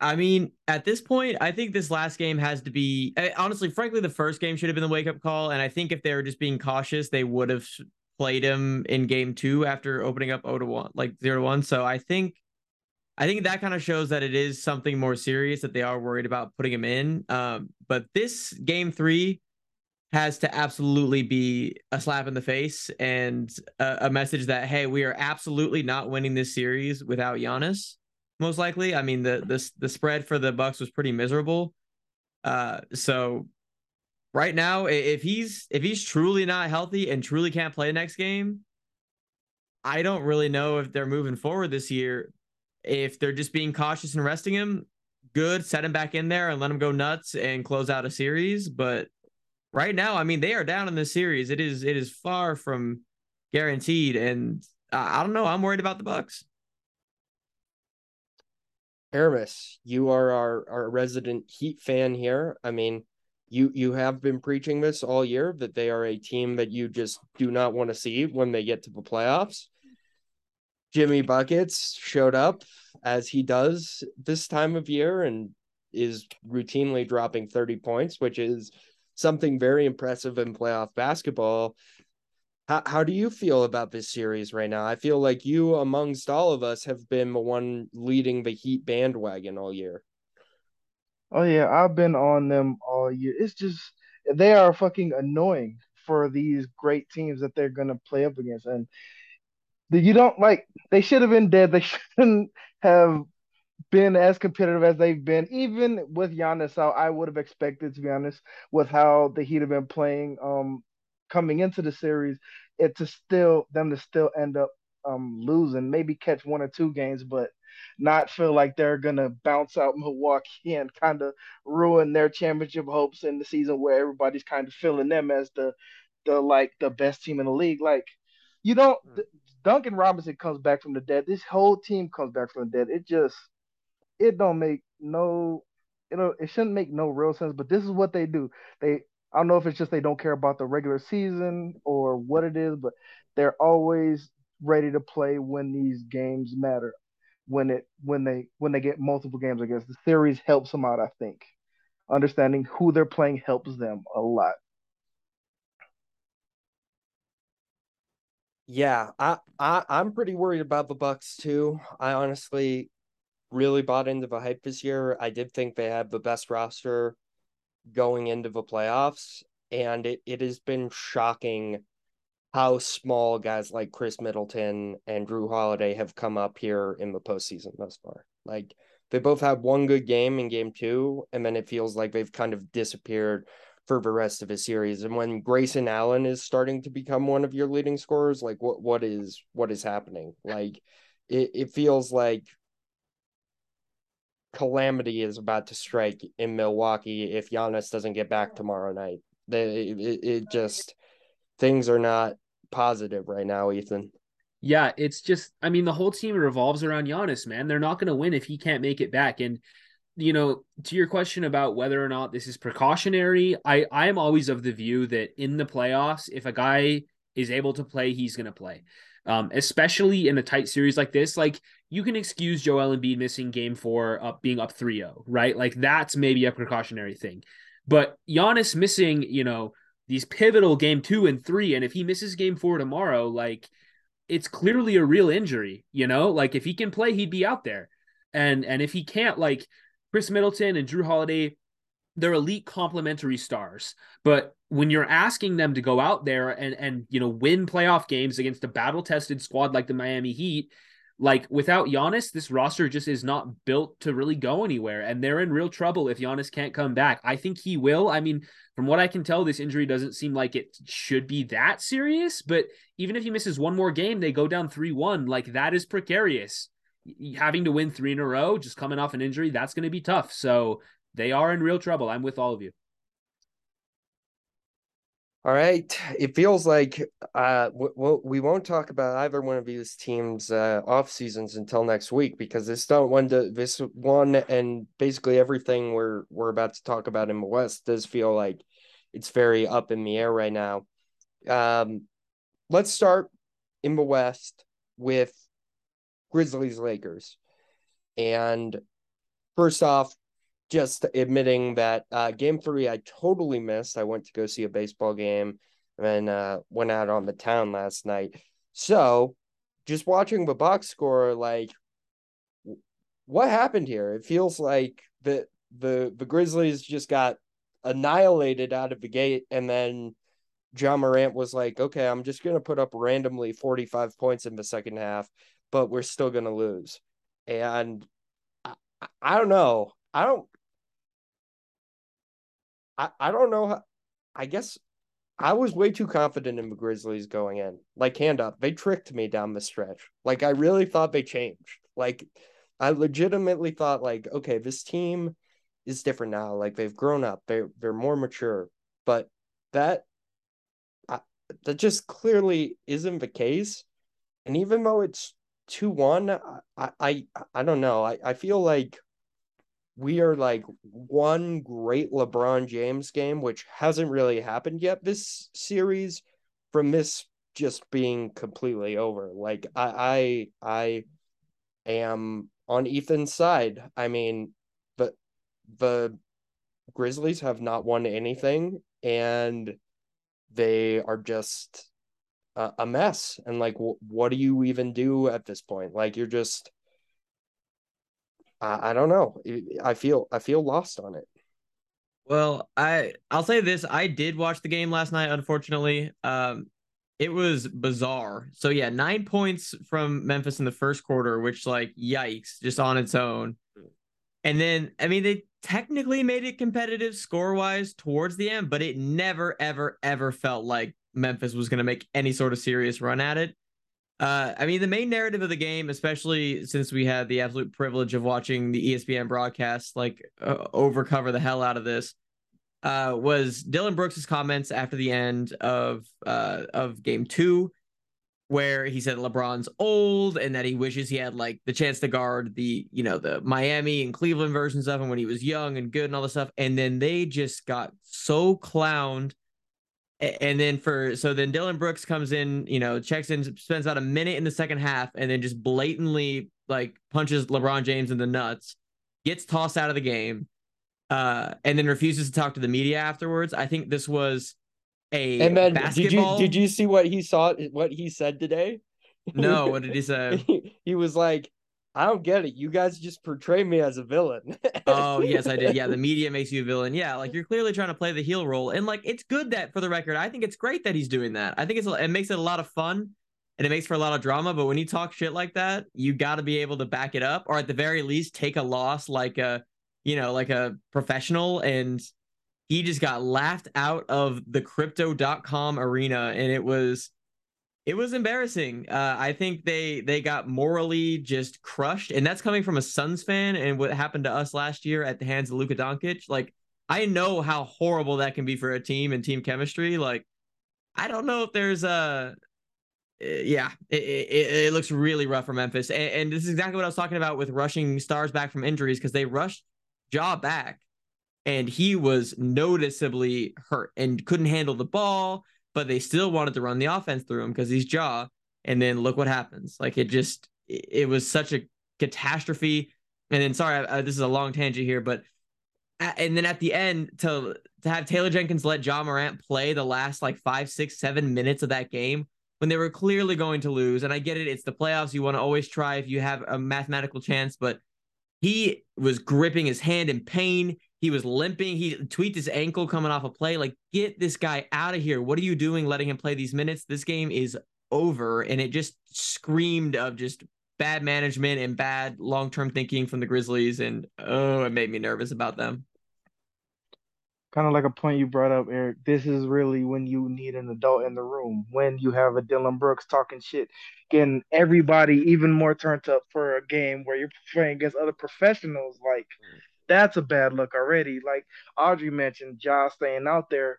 I mean, at this point, I think this last game has to be eh, honestly, frankly, the first game should have been the wake up call. And I think if they were just being cautious, they would have played him in game two after opening up 0 to 1, like 0 to 1. So I think I think that kind of shows that it is something more serious that they are worried about putting him in. Um, but this game three has to absolutely be a slap in the face and a, a message that hey, we are absolutely not winning this series without Giannis most likely. I mean, the the the spread for the Bucks was pretty miserable. Uh, so right now, if he's if he's truly not healthy and truly can't play next game, I don't really know if they're moving forward this year. If they're just being cautious and resting him, good, set him back in there and let him go nuts and close out a series. But right now, I mean, they are down in this series. It is it is far from guaranteed, and I don't know. I'm worried about the Bucks. Aramis, you are our, our resident Heat fan here. I mean, you you have been preaching this all year that they are a team that you just do not want to see when they get to the playoffs. Jimmy Buckets showed up as he does this time of year and is routinely dropping 30 points, which is something very impressive in playoff basketball. How how do you feel about this series right now? I feel like you, amongst all of us, have been the one leading the Heat bandwagon all year. Oh yeah, I've been on them all year. It's just they are fucking annoying for these great teams that they're gonna play up against, and you don't like they should have been dead. They shouldn't have been as competitive as they've been, even with Giannis out. I would have expected, to be honest, with how the Heat have been playing. Um, coming into the series, it to still them to still end up um, losing, maybe catch one or two games, but not feel like they're gonna bounce out Milwaukee and kind of ruin their championship hopes in the season where everybody's kind of feeling them as the the like the best team in the league. Like you don't mm. Duncan Robinson comes back from the dead. This whole team comes back from the dead. It just it don't make no you know it shouldn't make no real sense. But this is what they do. They I don't know if it's just they don't care about the regular season or what it is, but they're always ready to play when these games matter. When it when they when they get multiple games, I guess the series helps them out. I think understanding who they're playing helps them a lot. Yeah, I, I I'm pretty worried about the Bucks too. I honestly really bought into the hype this year. I did think they had the best roster going into the playoffs. And it, it has been shocking how small guys like Khris Middleton and Jrue Holiday have come up here in the postseason thus far. Like they both had one good game in game two, and then it feels like they've kind of disappeared for the rest of the series. And when Grayson Allen is starting to become one of your leading scorers, like what what is what is happening? Like it, it feels like calamity is about to strike in Milwaukee if Giannis doesn't get back tomorrow night. It, it, it just things are not positive right now, Ethan. Yeah, it's just I mean the whole team revolves around Giannis, man. They're not going to win if he can't make it back. And you know, to your question about whether or not this is precautionary, I I am always of the view that in the playoffs, if a guy is able to play, he's going to play. Um, especially in a tight series like this, like you can excuse Joel Embiid missing game four up being up 3-0, right? Like that's maybe a precautionary thing. But Giannis missing, you know, these pivotal game two and three, and if he misses game four tomorrow, like it's clearly a real injury, you know? Like if he can play, he'd be out there. And and if he can't, like Khris Middleton and Jrue Holiday, they're elite complementary stars. But when you're asking them to go out there and and you know win playoff games against a battle tested squad like the Miami Heat, like without Giannis, this roster just is not built to really go anywhere, and they're in real trouble if Giannis can't come back. I think he will. I mean, from what I can tell, this injury doesn't seem like it should be that serious. But even if he misses one more game, they go down three one. Like that is precarious having to win three in a row, just coming off an injury, that's going to be tough. So they are in real trouble. I'm with all of you. All right. It feels like uh, we'll, we won't talk about either one of these teams' uh, off seasons until next week because this one to this one and basically everything we're we're about to talk about in the West does feel like it's very up in the air right now. Um, let's start in the West with Grizzlies Lakers. And first off, just admitting that uh, game three I totally missed. I went to go see a baseball game and uh, went out on the town last night. So just watching the box score, like what happened here? It feels like the the the Grizzlies just got annihilated out of the gate, and then Ja Morant was like, "Okay, I'm just gonna put up randomly 45 points in the second half, but we're still to lose. And I, I don't know. I don't. I, I don't know. How, I guess I was way too confident in the Grizzlies going in. Like, hand up. They tricked me down the stretch. Like, I really thought they changed. Like, I legitimately thought, like, okay, this team is different now. Like, they've grown up. They're, they're more mature. But that, I, that just clearly isn't the case. And even though it's two one, I, I I don't know. I, I feel like we are like one great LeBron James game, which hasn't really happened yet this series, from this just being completely over. Like I I I am on Ethan's side. I mean, the the Grizzlies have not won anything and they are just a, mess and like what do you even do at this point like you're just I, I don't know. I feel i feel lost on it. Well i i'll say this. I did watch the game last night unfortunately. Um it was bizarre. So yeah nine points from memphis in the first quarter which like yikes just on its own. And then i mean they technically made it competitive score wise towards the end but it never ever ever felt like Memphis was going to make any sort of serious run at it. Uh, I mean, the main narrative of the game, especially since we had the absolute privilege of watching the ESPN broadcast, like uh, overcover the hell out of this, uh, was Dillon Brooks's comments after the end of uh, of Game Two, where he said LeBron's old and that he wishes he had like the chance to guard the you know the Miami and Cleveland versions of him when he was young and good and all this stuff, and then they just got so clowned and then for so then Dillon Brooks comes in, you know, checks in, spends about a minute in the second half, and then just blatantly like punches LeBron James in the nuts, gets tossed out of the game, uh, and then refuses to talk to the media afterwards. I think this was a and then basketball... did you did you see what he saw what he said today? No, what did he say? he, he was like, I don't get it. You guys just portray me as a villain. oh, yes, I did. Yeah, the media makes you a villain. Yeah, like you're clearly trying to play the heel role. And like it's good that for the record, I think it's great that he's doing that. I think it's it makes it a lot of fun and it makes for a lot of drama, but when you talk shit like that, you got to be able to back it up or at the very least take a loss like a, you know, like a professional and he just got laughed out of the crypto.com arena and it was It was embarrassing. Uh, I think they they got morally just crushed, and that's coming from a Suns fan. And what happened to us last year at the hands of Luka Doncic, like I know how horrible that can be for a team and team chemistry. Like I don't know if there's a eh, yeah, it, it, it, looks really rough for Memphis. And, and, this is exactly what I was talking about with rushing stars back from injuries because they rushed Ja back and he was noticeably hurt and couldn't handle the ball, but they still wanted to run the offense through him because he's Ja. And then look what happens. Like it just, it was such a catastrophe. And then, sorry, I, I, this is a long tangent here, but and then at the end to to have Taylor Jenkins let Ja Morant play the last like five, six, seven minutes of that game when they were clearly going to lose. And I get it, it's the playoffs. You want to always try if you have a mathematical chance, but he was gripping his hand in pain. He was limping. He tweaked his ankle coming off a play. Like, get this guy out of here. What are you doing letting him play these minutes? This game is over. And it just screamed of just bad management and bad long term thinking from the Grizzlies. And oh, it made me nervous about them kind of like a point you brought up, Eric. This is really when you need an adult in the room. When you have a Dillon Brooks talking shit, getting everybody even more turned up for a game where you're playing against other professionals. Like mm. that's a bad look already. Like Audrey mentioned, Josh staying out there,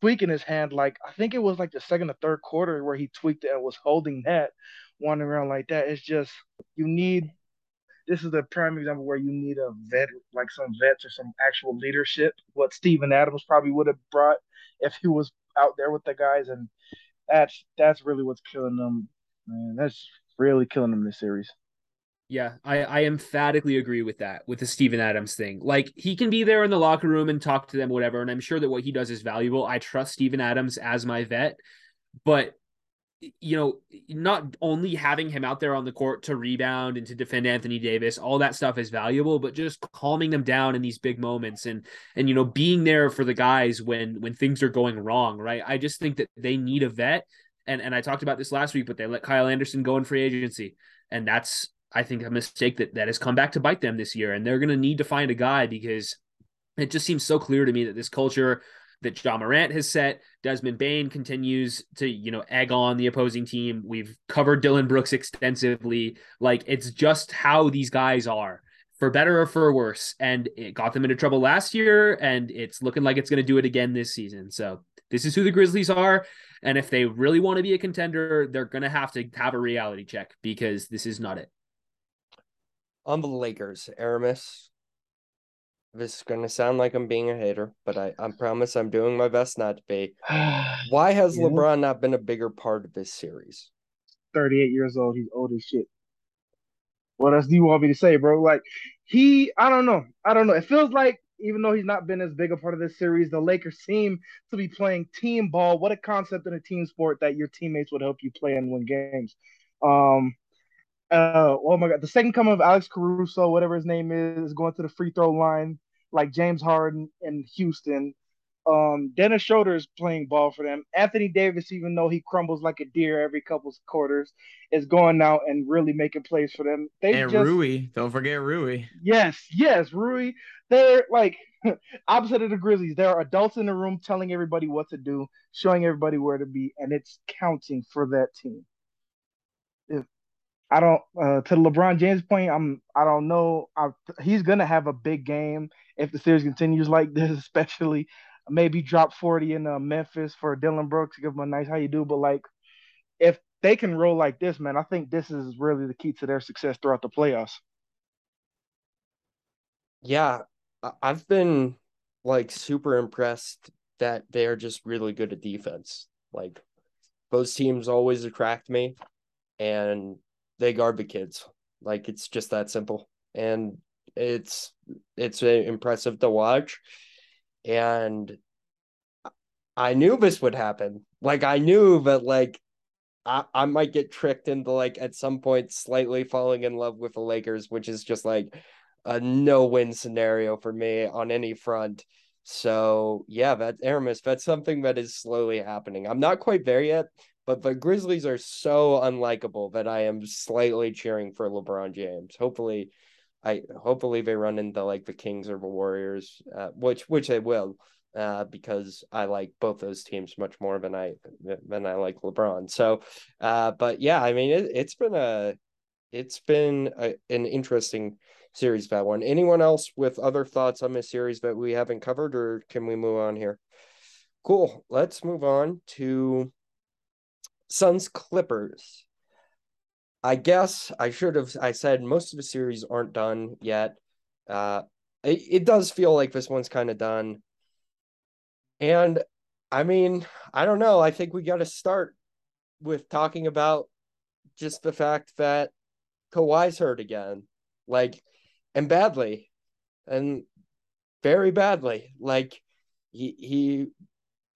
tweaking his hand. Like I think it was like the second or third quarter where he tweaked it and was holding that, wandering around like that. It's just you need this is the prime example where you need a vet, like some vets or some actual leadership. What Steven Adams probably would have brought if he was out there with the guys, and that's that's really what's killing them. Man, that's really killing them this series. Yeah, I, I emphatically agree with that, with the Steven Adams thing. Like, he can be there in the locker room and talk to them, whatever. And I'm sure that what he does is valuable. I trust Steven Adams as my vet. But you know, not only having him out there on the court to rebound and to defend Anthony Davis, all that stuff is valuable, but just calming them down in these big moments and and you know, being there for the guys when when things are going wrong, right? I just think that they need a vet. And and I talked about this last week, but they let Kyle Anderson go in free agency. And that's I think a mistake that that has come back to bite them this year. And they're gonna need to find a guy because it just seems so clear to me that this culture that Ja Morant has set. Desmond Bane continues to, you know, egg on the opposing team. We've covered Dillon Brooks extensively. Like it's just how these guys are, for better or for worse. And it got them into trouble last year, and it's looking like it's going to do it again this season. So this is who the Grizzlies are. And if they really want to be a contender, they're going to have to have a reality check because this is not it. On the Lakers, Aramis, this is gonna sound like I'm being a hater, but I, I promise I'm doing my best not to be. Why has yeah. LeBron not been a bigger part of this series? 38 years old, he's old as shit. What else do you want me to say, bro? Like he I don't know. I don't know. It feels like even though he's not been as big a part of this series, the Lakers seem to be playing team ball. What a concept in a team sport that your teammates would help you play and win games. Um, uh, oh my god, the second coming of Alex Caruso, whatever his name is, is going to the free throw line like James Harden in Houston. Um, Dennis Schroeder is playing ball for them. Anthony Davis, even though he crumbles like a deer every couple quarters, is going out and really making plays for them. They and just, Rui, don't forget Rui. Yes, yes, Rui. They're like opposite of the Grizzlies. There are adults in the room telling everybody what to do, showing everybody where to be, and it's counting for that team. I don't uh, to LeBron James' point. I'm I don't know. I, he's gonna have a big game if the series continues like this, especially maybe drop 40 in uh, Memphis for Dillon Brooks, give him a nice how you do. But like, if they can roll like this, man, I think this is really the key to their success throughout the playoffs. Yeah, I've been like super impressed that they're just really good at defense. Like, both teams always attract me, and they guard the kids. Like it's just that simple, and it's it's uh, impressive to watch. And I knew this would happen. Like I knew that like I, I might get tricked into like at some point slightly falling in love with the Lakers, which is just like a no win scenario for me on any front. So yeah, that Aramis, that's something that is slowly happening. I'm not quite there yet, but the Grizzlies are so unlikable that I am slightly cheering for LeBron James. Hopefully, I hopefully they run into like the Kings or the Warriors, uh, which which they will. uh, because I like both those teams much more than I than I like LeBron. So, uh, but yeah, I mean, it, it's been a it's been a, an interesting series that one. Anyone else with other thoughts on this series that we haven't covered, or can we move on here? Cool. Let's move on to Suns Clippers. I guess I should have I said most of the series aren't done yet. Uh it, it does feel like this one's kind of done. And I mean, I don't know. I think we got to start with talking about just the fact that Kawhi's hurt again. Like and badly. And very badly. Like he he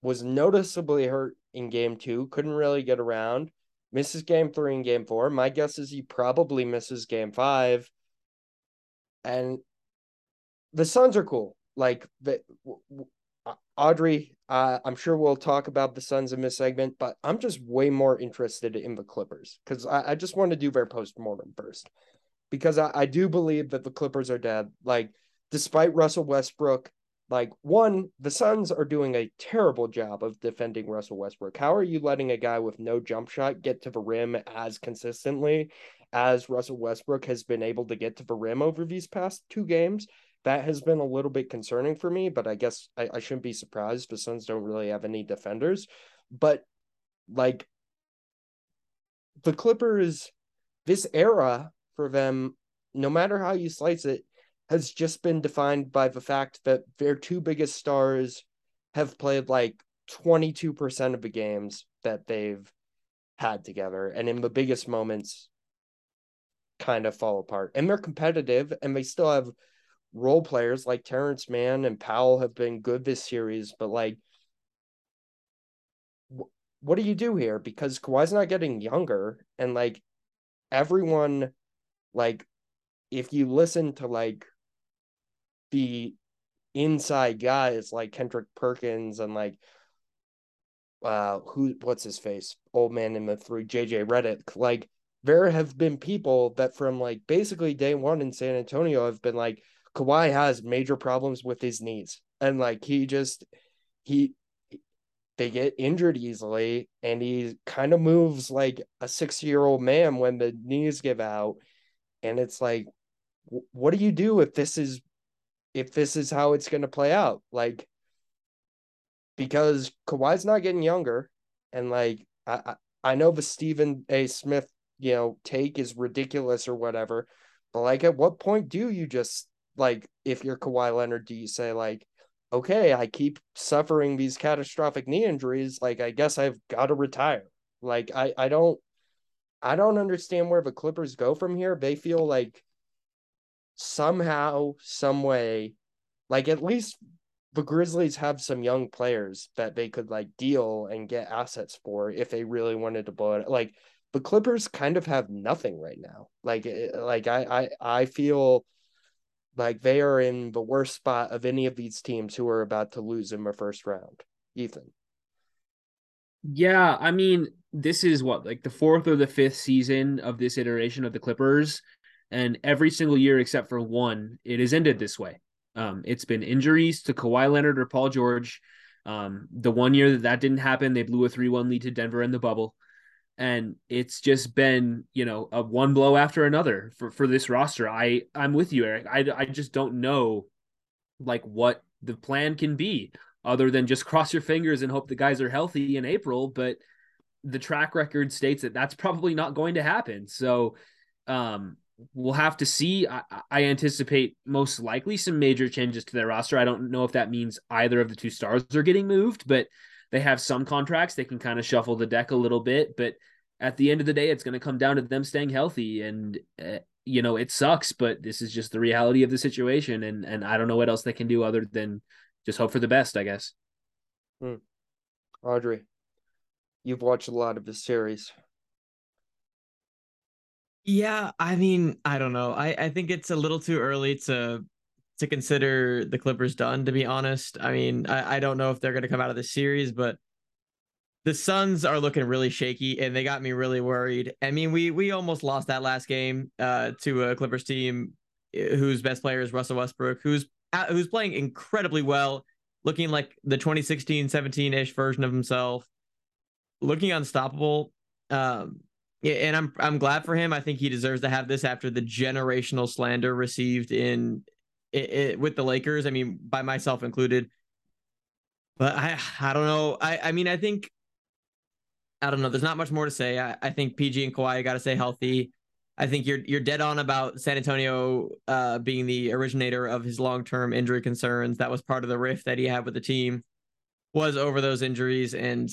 was noticeably hurt in game 2, couldn't really get around misses game three and game four. My guess is he probably misses game five. And the Suns are cool. Like the Audrey, uh, I'm sure we'll talk about the Suns in this segment, but I'm just way more interested in the Clippers because I, I, just want to do their post mortem first because I, I do believe that the Clippers are dead. Like, despite Russell Westbrook like one, the Suns are doing a terrible job of defending Russell Westbrook. How are you letting a guy with no jump shot get to the rim as consistently as Russell Westbrook has been able to get to the rim over these past two games? That has been a little bit concerning for me, but I guess I, I shouldn't be surprised. The Suns don't really have any defenders. But like the Clippers, this era for them, no matter how you slice it, has just been defined by the fact that their two biggest stars have played like 22% of the games that they've had together and in the biggest moments kind of fall apart. And they're competitive and they still have role players like Terance Mann and Powell have been good this series but like wh- what do you do here? Because Kawhi's not getting younger and like everyone like if you listen to like the inside guys like Kendrick Perkins and like uh who what's his face? Old man in the three JJ Redick. Like there have been people that from like basically day one in San Antonio have been like Kawhi has major problems with his knees. And like he just he they get injured easily and he kind of moves like a 60 year old man when the knees give out. And it's like what do you do if this is if this is how it's going to play out. Like, because Kawhi's not getting younger, and like I I know the Stephen A. Smith you know take is ridiculous or whatever, but like at what point do you just like if you're Kawhi Leonard, do you say like, okay, I keep suffering these catastrophic knee injuries, like I guess I've got to retire. Like I I don't I don't understand where the Clippers go from here. They feel like somehow, some way, like at least the Grizzlies have some young players that they could like deal and get assets for if they really wanted to blow it. Like the Clippers kind of have nothing right now. Like eh, eh, like I I I feel like they are in the worst spot of any of these teams who are about to lose in the first round. Ethan. Yeah, I mean, this is what like the fourth or the fifth season of this iteration of the Clippers and every single year except for one, it has ended this way. Um, it's been injuries to Kawhi Leonard or Paul George. Um, the one year that that didn't happen, they blew a 3 1 lead to Denver in the bubble. And it's just been, you know, a one blow after another for, for this roster. I, I'm with you, Eric. I, I just don't know like what the plan can be other than just cross your fingers and hope the guys are healthy in April. But the track record states that that's probably not going to happen. So, um, we'll have to see. I, I, anticipate most likely some major changes to their roster. I don't know if that means either of the two stars are getting moved, but they have some contracts. They can kind of shuffle the deck a little bit. But at the end of the day, it's going to come down to them staying healthy. And, uh, you know, it sucks, but this is just the reality of the situation. And, and I don't know what else they can do other than just hope for the best, I guess. Hmm. Audrey, you've watched a lot of the series. Yeah, I mean, I don't know. I, I think it's a little too early to to consider the Clippers done, to be honest. I mean, I, I don't know if they're gonna come out of the series, but the Suns are looking really shaky and they got me really worried. I mean, we we almost lost that last game uh, to a Clippers team eh, whose best player is Russell Westbrook, who's who's playing incredibly well, looking like the 2016 17 ish version of himself, looking unstoppable. Um, yeah, and I'm I'm glad for him. I think he deserves to have this after the generational slander received in it, it, with the Lakers. I mean, by myself included. But I I don't know. I I mean I think I don't know. There's not much more to say. I, I think PG and Kawhi got to stay healthy. I think you're you're dead on about San Antonio uh, being the originator of his long term injury concerns. That was part of the rift that he had with the team was over those injuries, and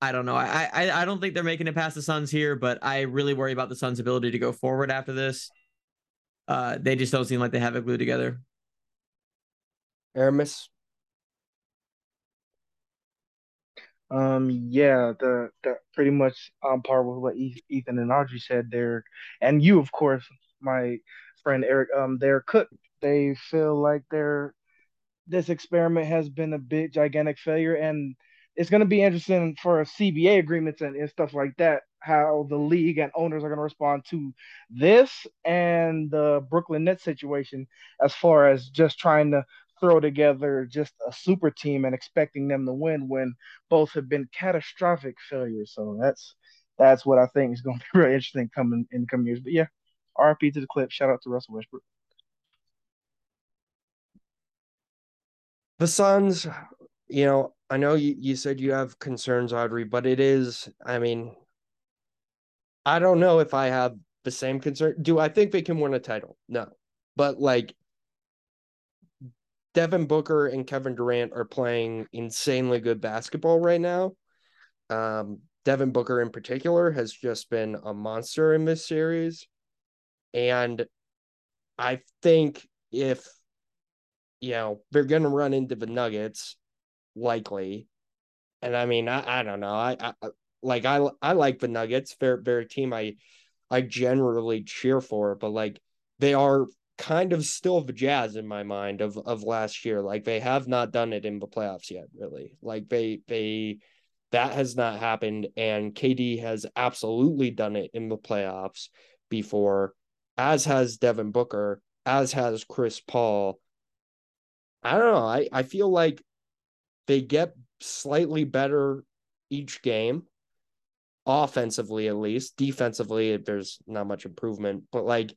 I don't know. I I I don't think they're making it past the Suns here, but I really worry about the Suns' ability to go forward after this. Uh, they just don't seem like they have it glued together. Aramis. Um, yeah, the the pretty much on par with what Ethan and Audrey said there, and you, of course, my friend Eric. Um, they're cooked. They feel like they're this experiment has been a big gigantic failure, and it's going to be interesting for CBA agreements and, and stuff like that. How the league and owners are going to respond to this and the Brooklyn Nets situation, as far as just trying to throw together just a super team and expecting them to win when both have been catastrophic failures. So that's that's what I think is going to be really interesting coming in coming years. But yeah, RP to the clip. Shout out to Russell Westbrook. The Suns, you know, I know you, you said you have concerns, Audrey, but it is, I mean, I don't know if I have the same concern. Do I think they can win a title? No. But like Devin Booker and Kevin Durant are playing insanely good basketball right now. Um, Devin Booker in particular has just been a monster in this series. And I think if you know they're gonna run into the Nuggets, likely. And I mean, I, I don't know. I, I like I I like the Nuggets. They're a team I I generally cheer for, but like they are kind of still the Jazz in my mind of of last year. Like they have not done it in the playoffs yet, really. Like they they that has not happened, and KD has absolutely done it in the playoffs before, as has Devin Booker, as has Chris Paul. I don't know. I, I feel like they get slightly better each game, offensively at least. Defensively, there's not much improvement, but like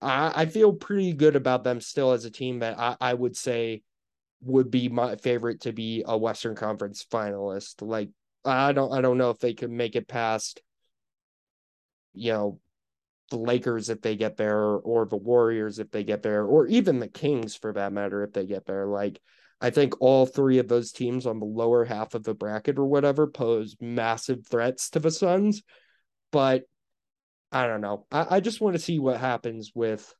I, I feel pretty good about them still as a team that I, I would say would be my favorite to be a Western Conference finalist. Like I don't I don't know if they could make it past, you know, the Lakers if they get there, or the Warriors if they get there, or even the Kings for that matter if they get there. Like I think all three of those teams on the lower half of the bracket or whatever pose massive threats to the Suns. But I don't know. I, I just want to see what happens with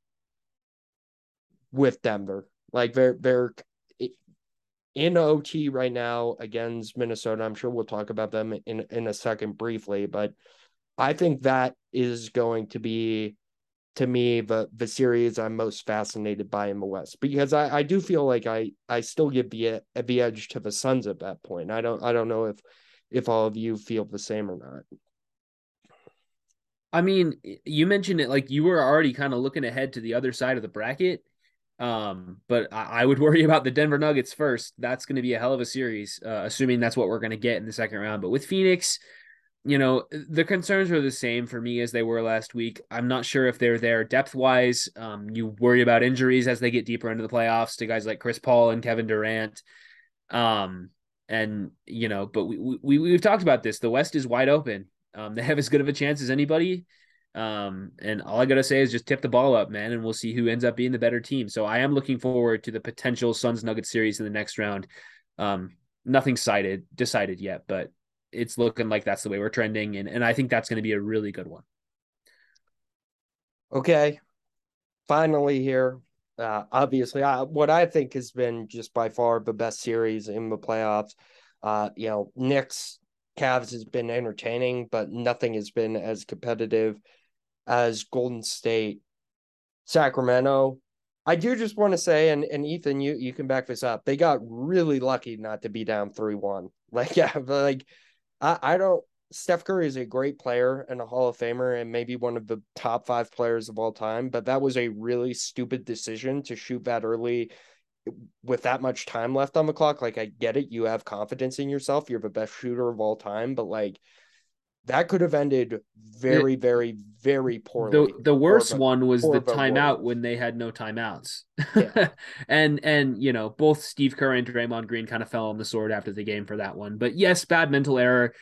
with Denver. Like they're they're in OT right now against Minnesota. I'm sure we'll talk about them in in a second briefly, but I think that is going to be to me the the series I'm most fascinated by in the West because I, I do feel like I I still give the the edge to the Suns at that point. I don't I don't know if if all of you feel the same or not. I mean, you mentioned it like you were already kind of looking ahead to the other side of the bracket. Um, but I, I would worry about the Denver Nuggets first. That's going to be a hell of a series, uh, assuming that's what we're going to get in the second round. But with Phoenix, you know, the concerns are the same for me as they were last week. I'm not sure if they're there depth wise. Um, you worry about injuries as they get deeper into the playoffs to guys like Chris Paul and Kevin Durant. Um, and you know, but we, we we've talked about this. The West is wide open. Um, they have as good of a chance as anybody. Um, and all I gotta say is just tip the ball up, man, and we'll see who ends up being the better team. So I am looking forward to the potential Suns Nuggets series in the next round. Um, nothing cited decided yet, but it's looking like that's the way we're trending, and and I think that's going to be a really good one. Okay, finally here. Uh, obviously, I, what I think has been just by far the best series in the playoffs. Uh, you know, Knicks Cavs has been entertaining, but nothing has been as competitive as Golden State, Sacramento. I do just want to say, and, and Ethan, you, you can back this up. They got really lucky not to be down 3 1. Like, yeah, like I, I don't Steph Curry is a great player and a Hall of Famer and maybe one of the top five players of all time, but that was a really stupid decision to shoot that early with that much time left on the clock, like I get it, you have confidence in yourself, you're the best shooter of all time, but like that could have ended very, very, very poorly. The the worst one was the timeout when they had no timeouts. Yeah. and and you know, both Steve Kerr and Draymond Green kind of fell on the sword after the game for that one. But yes, bad mental error.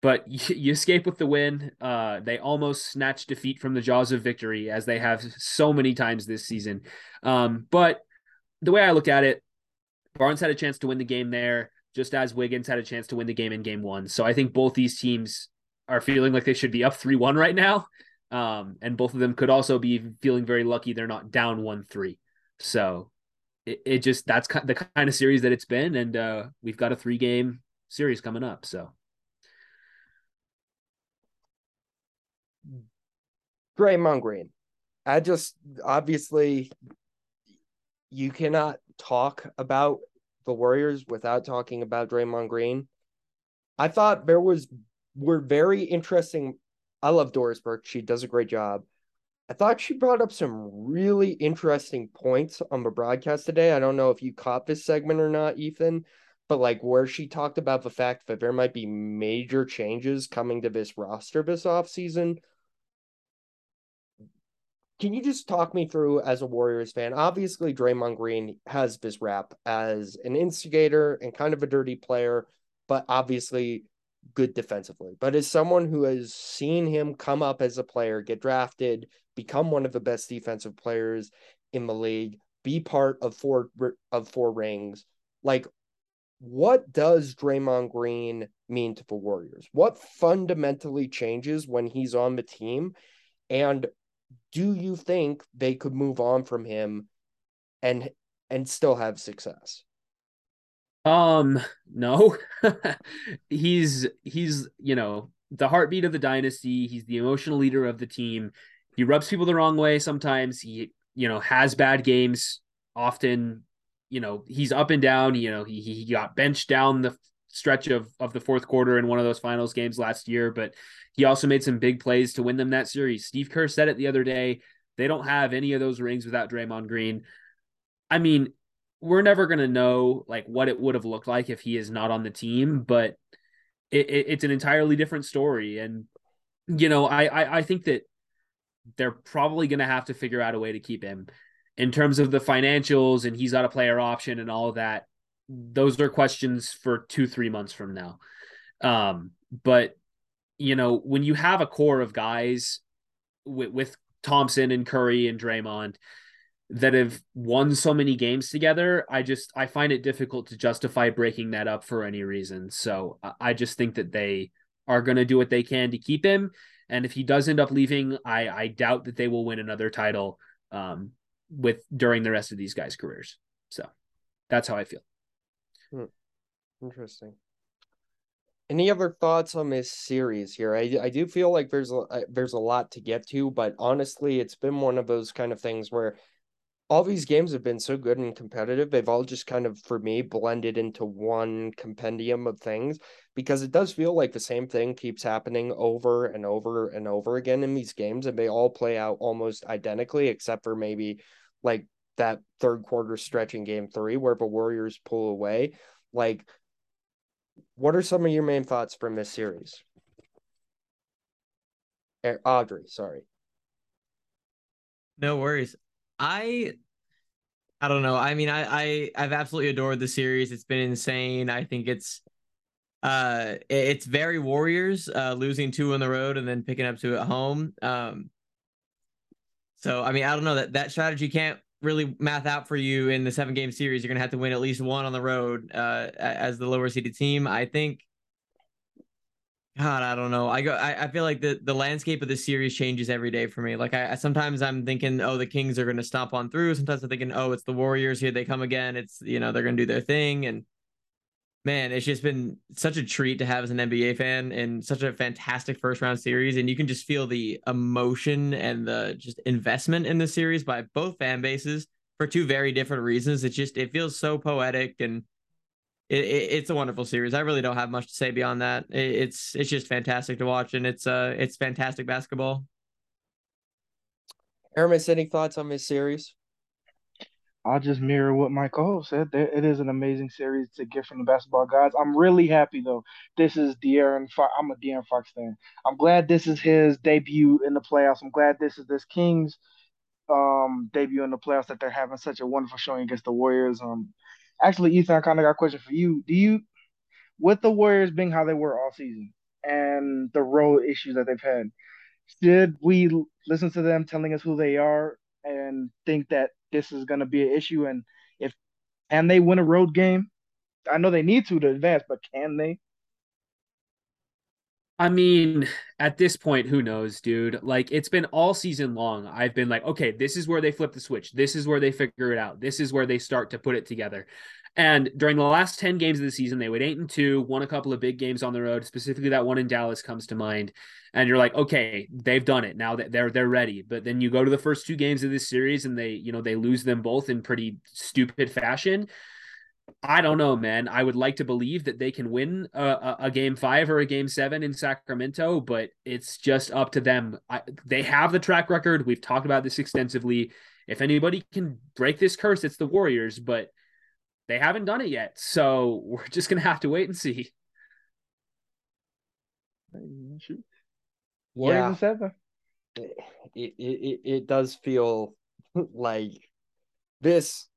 But you, you escape with the win. Uh, they almost snatched defeat from the jaws of victory, as they have so many times this season. Um, but the way I look at it, Barnes had a chance to win the game there, just as Wiggins had a chance to win the game in game one. So I think both these teams are feeling like they should be up 3 1 right now. Um, and both of them could also be feeling very lucky they're not down 1 3. So it, it just, that's the kind of series that it's been. And uh, we've got a three game series coming up. So Draymond Green. I just obviously you cannot talk about the Warriors without talking about Draymond Green. I thought there was were very interesting. I love Doris Burke. She does a great job. I thought she brought up some really interesting points on the broadcast today. I don't know if you caught this segment or not, Ethan, but like where she talked about the fact that there might be major changes coming to this roster this offseason. Can you just talk me through as a Warriors fan? Obviously, Draymond Green has this rap as an instigator and kind of a dirty player, but obviously good defensively. But as someone who has seen him come up as a player, get drafted, become one of the best defensive players in the league, be part of four of four rings, like what does Draymond Green mean to the Warriors? What fundamentally changes when he's on the team? And do you think they could move on from him and and still have success? Um, no. he's he's, you know, the heartbeat of the dynasty. He's the emotional leader of the team. He rubs people the wrong way sometimes. He, you know, has bad games often. You know, he's up and down. You know, he he got benched down the stretch of of the fourth quarter in one of those finals games last year, but he also made some big plays to win them that series. Steve Kerr said it the other day. They don't have any of those rings without Draymond Green. I mean, we're never going to know like what it would have looked like if he is not on the team, but it, it, it's an entirely different story. And you know, I I, I think that they're probably going to have to figure out a way to keep him in terms of the financials, and he's got a player option and all of that. Those are questions for two three months from now. Um, but you know, when you have a core of guys with, with Thompson and Curry and Draymond that have won so many games together, I just I find it difficult to justify breaking that up for any reason. So I just think that they are going to do what they can to keep him, and if he does end up leaving, I I doubt that they will win another title um, with during the rest of these guys' careers. So that's how I feel. Interesting. Any other thoughts on this series here? I I do feel like there's a there's a lot to get to, but honestly, it's been one of those kind of things where all these games have been so good and competitive. They've all just kind of, for me, blended into one compendium of things because it does feel like the same thing keeps happening over and over and over again in these games, and they all play out almost identically, except for maybe like that third quarter stretch in game three where the Warriors pull away. Like, what are some of your main thoughts from this series? Eh, Audrey, sorry. No worries. I I don't know. I mean, I, I I've absolutely adored the series. It's been insane. I think it's uh it's very Warriors, uh losing two on the road and then picking up two at home. Um so I mean, I don't know that that strategy can't really math out for you in the seven game series. You're gonna have to win at least one on the road uh as the lower seeded team. I think God, I don't know. I go. I, I feel like the the landscape of the series changes every day for me. Like I, I sometimes I'm thinking, oh, the Kings are going to stomp on through. Sometimes I'm thinking, oh, it's the Warriors here. They come again. It's you know they're going to do their thing. And man, it's just been such a treat to have as an NBA fan and such a fantastic first round series. And you can just feel the emotion and the just investment in the series by both fan bases for two very different reasons. It just it feels so poetic and it, it, it's a wonderful series. I really don't have much to say beyond that. It, it's it's just fantastic to watch, and it's uh it's fantastic basketball. Aramis, any thoughts on this series? I'll just mirror what my co-host said. It is an amazing series to get from the basketball gods. I'm really happy though. This is De'Aaron. Fo- I'm a De'Aaron Fox fan. I'm glad this is his debut in the playoffs. I'm glad this is this Kings um debut in the playoffs that they're having such a wonderful showing against the Warriors. Um, actually, Ethan, I kind of got a question for you. Do you, with the Warriors being how they were all season and the road issues that they've had, should we listen to them telling us who they are and think that this is going to be an issue? And if can they win a road game? I know they need to to advance, but can they? I mean, at this point, who knows, dude? Like, it's been all season long. I've been like, okay, this is where they flip the switch. This is where they figure it out. This is where they start to put it together. And during the last 10 games of the season, they went eight and two, won a couple of big games on the road. Specifically, that one in Dallas comes to mind. And you're like, okay, they've done it. Now that they're they're ready. But then you go to the first two games of this series and they, you know, they lose them both in pretty stupid fashion. I don't know, man. I would like to believe that they can win a, a, game five or a game seven in Sacramento, but it's just up to them. I, they have the track record. We've talked about this extensively. If anybody can break this curse, it's the Warriors, but they haven't done it yet. So we're just gonna have to wait and see. Yeah, it, it, it, it does feel like this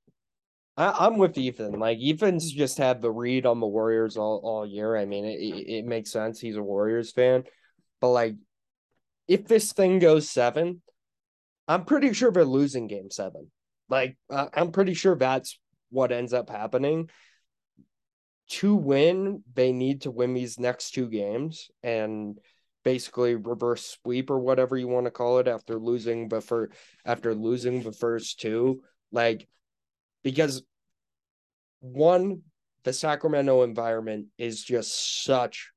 I, am with Ethan. Like Ethan's just had the read on the Warriors all, all year. I mean, it, it, it makes sense. He's a Warriors fan, but like, if this thing goes seven, I'm pretty sure they're losing Game Seven. Like, uh, I'm pretty sure that's what ends up happening. To win, they need to win these next two games and basically reverse sweep or whatever you want to call it after losing the for after losing the first two. Like because one, the Sacramento environment is just such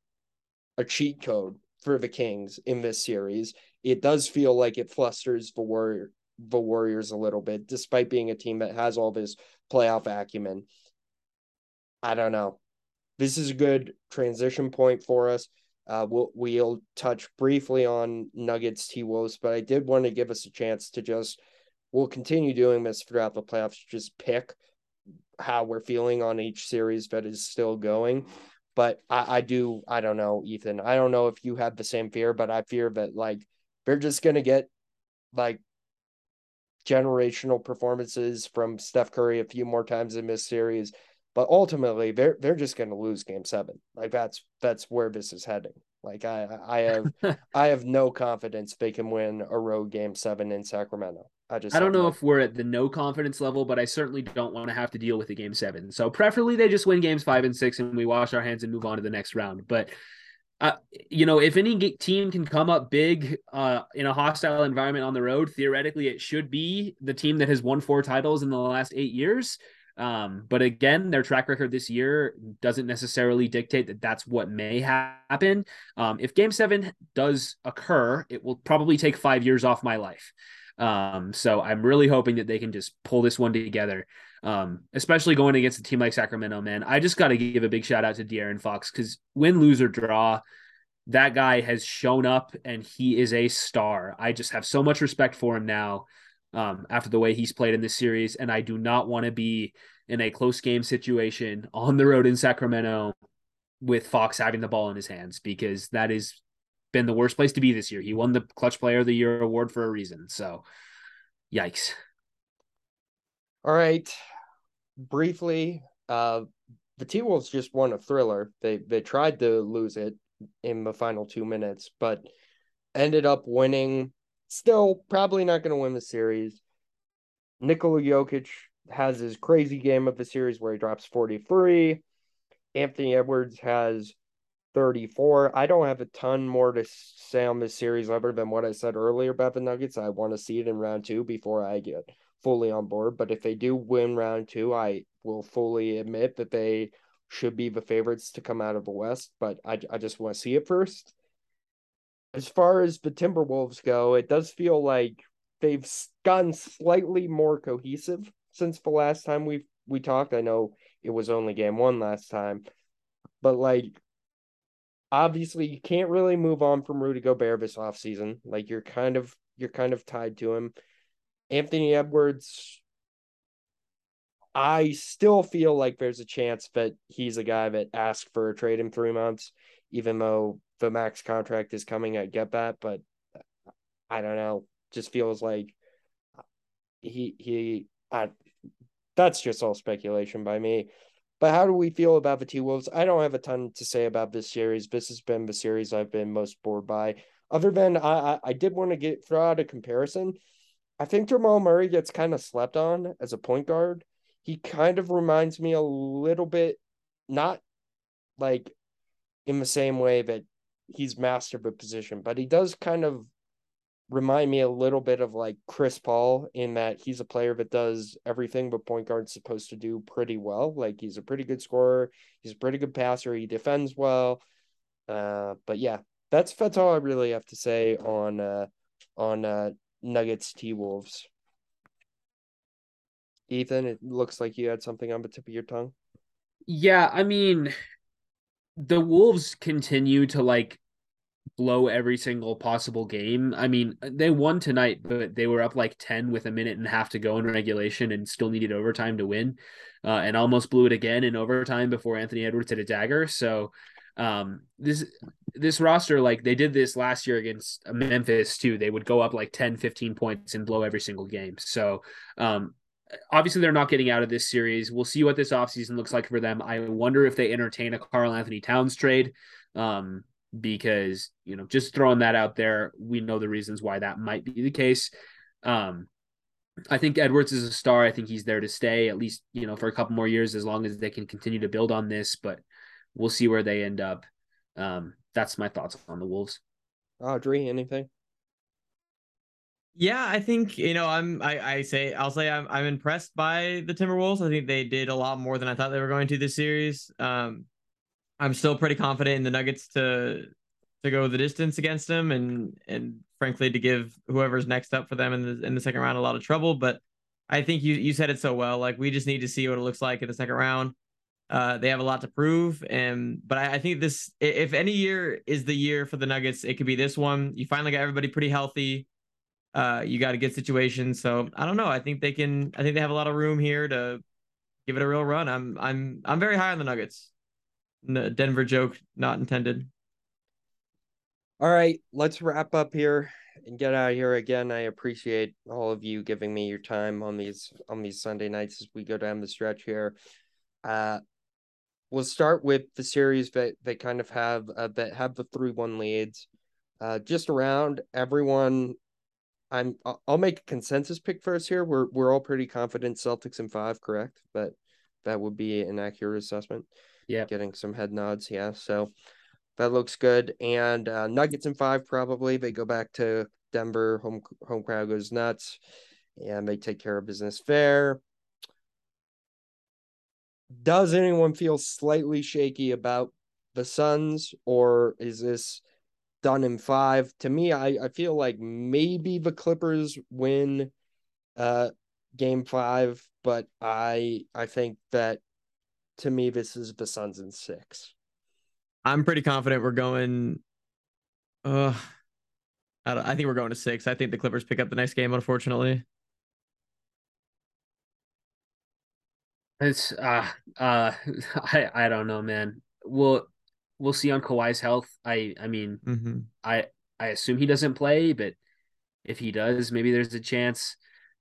a cheat code for the Kings in this series. It does feel like it flusters the Warrior the Warriors a little bit, despite being a team that has all this playoff acumen. I don't know. This is a good transition point for us. Uh, we'll we'll touch briefly on Nuggets T Wolves, but I did want to give us a chance to just we'll continue doing this throughout the playoffs. Just pick how we're feeling on each series that is still going. But I, I do, I don't know, Ethan. I don't know if you have the same fear, but I fear that like they're just gonna get like generational performances from Steph Curry a few more times in this series. But ultimately, they're they're just going to lose Game Seven. Like that's that's where this is heading. Like I I have I have no confidence they can win a road Game Seven in Sacramento. I just I don't know if we're at the no confidence level, but I certainly don't want to have to deal with the game seven. So preferably they just win games five and six and we wash our hands and move on to the next round. But uh, you know, if any team can come up big uh, in a hostile environment on the road, theoretically it should be the team that has won four titles in the last eight years. Um, but again, their track record this year doesn't necessarily dictate that that's what may happen. Um, if Game Seven does occur, it will probably take five years off my life. Um, so I'm really hoping that they can just pull this one together. Um, especially going against a team like Sacramento, man. I just got to give a big shout out to De'Aaron Fox because win, lose, or draw, that guy has shown up and he is a star. I just have so much respect for him now um, after the way he's played in this series. And I do not want to be in a close game situation on the road in Sacramento with Fox having the ball in his hands because that has been the worst place to be this year. He won the Clutch Player of the Year award for a reason. So, yikes. All right. Briefly, uh, the T Wolves just won a thriller. They they tried to lose it in the final two minutes, but ended up winning. Still, probably not going to win the series. Nikola Jokic has his crazy game of the series where he drops 43. Anthony Edwards has 34. I don't have a ton more to say on this series other than what I said earlier about the Nuggets. I want to see it in round two before I get fully on board. But if they do win round two, I will fully admit that they should be the favorites to come out of the West. But I, I just want to see it first. As far as the Timberwolves go, it does feel like they've gotten slightly more cohesive since the last time we we talked. I know it was only game one last time, but like obviously you can't really move on from Rudy Gobert this offseason. Like you're kind of you're kind of tied to him. Anthony Edwards I still feel like there's a chance that he's a guy that asked for a trade in three months, even though the max contract is coming. I get that, but I don't know. Just feels like he he. I, that's just all speculation by me. But how do we feel about the T Wolves? I don't have a ton to say about this series. This has been the series I've been most bored by. Other than I, I, I did want to get throw out a comparison. I think Jamal Murray gets kind of slept on as a point guard. He kind of reminds me a little bit, not like in the same way that he's mastered the position, but he does kind of remind me a little bit of like Chris Paul in that he's a player that does everything but point guard's supposed to do pretty well. Like he's a pretty good scorer, he's a pretty good passer, he defends well. Uh, but yeah, that's that's all I really have to say on uh on uh Nuggets T Wolves. Ethan, it looks like you had something on the tip of your tongue. Yeah, I mean, the Wolves continue to like blow every single possible game. I mean, they won tonight, but they were up like 10 with a minute and a half to go in regulation and still needed overtime to win. Uh, and almost blew it again in overtime before Anthony Edwards hit a dagger. So um, this this roster like they did this last year against Memphis too. They would go up like 10, 15 points and blow every single game. So um, obviously they're not getting out of this series. We'll see what this offseason looks like for them. I wonder if they entertain a Karl-Anthony Towns trade. Um, because you know just throwing that out there we know the reasons why that might be the case. Um i think edwards is a star. I think he's there to stay at least you know for a couple more years as long as they can continue to build on this but we'll see where they end up. Um that's my thoughts on the wolves. Audrey anything? Yeah, I think you know I'm I, I say I'll say I'm I'm impressed by the Timberwolves. I think they did a lot more than I thought they were going to this series. Um, I'm still pretty confident in the Nuggets to to go the distance against them, and and frankly to give whoever's next up for them in the in the second round a lot of trouble. But I think you you said it so well. Like we just need to see what it looks like in the second round. Uh, they have a lot to prove, and but I, I think this if any year is the year for the Nuggets, it could be this one. You finally got everybody pretty healthy. Uh, you got a good situation, so I don't know. I think they can. I think they have a lot of room here to give it a real run. I'm I'm I'm very high on the Nuggets. Denver joke not intended. All right, let's wrap up here and get out of here again. I appreciate all of you giving me your time on these on these Sunday nights as we go down the stretch here. Uh we'll start with the series that they kind of have uh, that have the three one leads. Uh, just around everyone, I'm I'll make a consensus pick first here. We're we're all pretty confident Celtics in five, correct? But that would be an accurate assessment. Yeah. Getting some head nods. Yeah. So that looks good. And uh, Nuggets in five, probably. They go back to Denver. Home home crowd goes nuts. And they take care of business fair. Does anyone feel slightly shaky about the Suns, or is this done in five? To me, I, I feel like maybe the Clippers win uh game five, but I I think that to me, this is the Suns in six. I'm pretty confident we're going. Uh, I, I think we're going to six. I think the Clippers pick up the next game, unfortunately. It's uh uh I I don't know, man. We'll we'll see on Kawhi's health. I I mean mm-hmm. I I assume he doesn't play, but if he does, maybe there's a chance.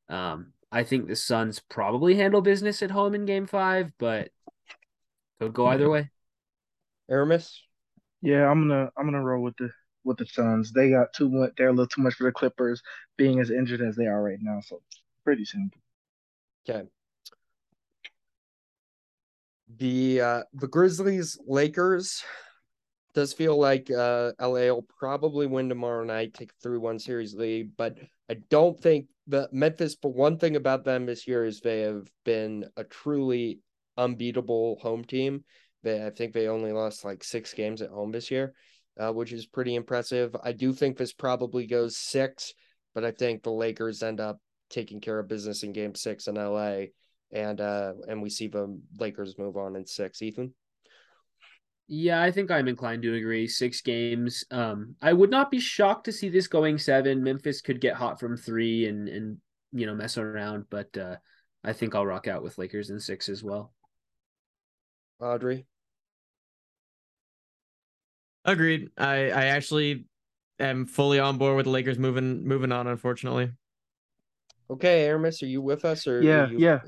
Um, I think the Suns probably handle business at home in Game Five, but Could go either way. Aramis? Yeah, I'm gonna I'm gonna roll with the with the Suns. They got too much. They're a little too much for the Clippers, being as injured as they are right now. So pretty simple. Okay. The uh the Grizzlies Lakers does feel like uh LA will probably win tomorrow night, take a 3-1 series lead, but I don't think the Memphis, but one thing about them this year is they have been a truly unbeatable home team. They, I think they only lost like six games at home this year, uh, which is pretty impressive. I do think this probably goes six, but I think the Lakers end up taking care of business in game six in LA. And uh and we see the Lakers move on in six. Ethan? Yeah, I think I'm inclined to agree. Six games. Um, I would not be shocked to see this going seven. Memphis could get hot from three and and you know mess around, but uh, I think I'll rock out with Lakers in six as well. Audrey. Agreed. I I actually am fully on board with the Lakers moving moving on. Unfortunately. Okay, Aramis, are you with us or? Yeah, are you... yeah.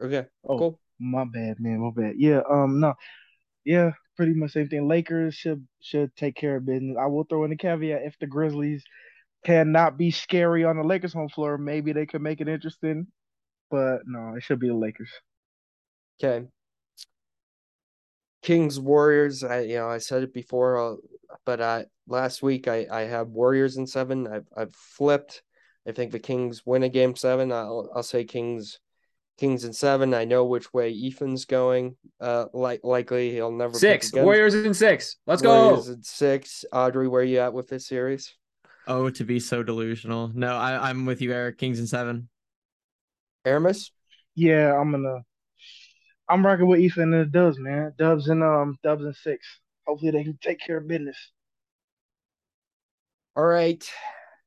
Okay, Oh, cool. my bad, man. My bad. Yeah. Um. No. Yeah. Pretty much same thing. Lakers should should take care of business. I will throw in a caveat: if the Grizzlies cannot be scary on the Lakers home floor, maybe they could make it interesting. But no, it should be the Lakers. Okay. Kings Warriors. I you know I said it before, uh, but I last week I I have Warriors in seven. I've I've flipped. I think the Kings win a game seven. I'll I'll say Kings. Kings in seven. I know which way Ethan's going. Uh, like likely he'll never pick Six against- Warriors in six. Let's go Warriors go. in six. Audrey, where you at with this series? Oh, to be so delusional. No, I I'm with you, Eric. Kings and seven. Aramis. Yeah, I'm gonna. I'm rocking with Ethan and the Dubs, man. Dubs and um Dubs and six. Hopefully they can take care of business. All right.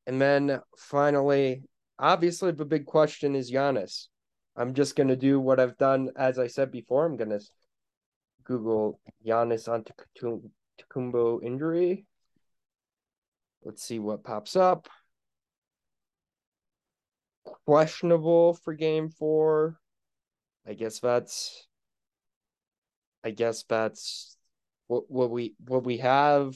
And then finally, obviously, the big question is Giannis. I'm just to do what I've done, as I said before. I'm to Google Giannis Antetokounmpo injury. Let's see what pops up. Questionable for game four. I guess that's. I guess that's what what we what we have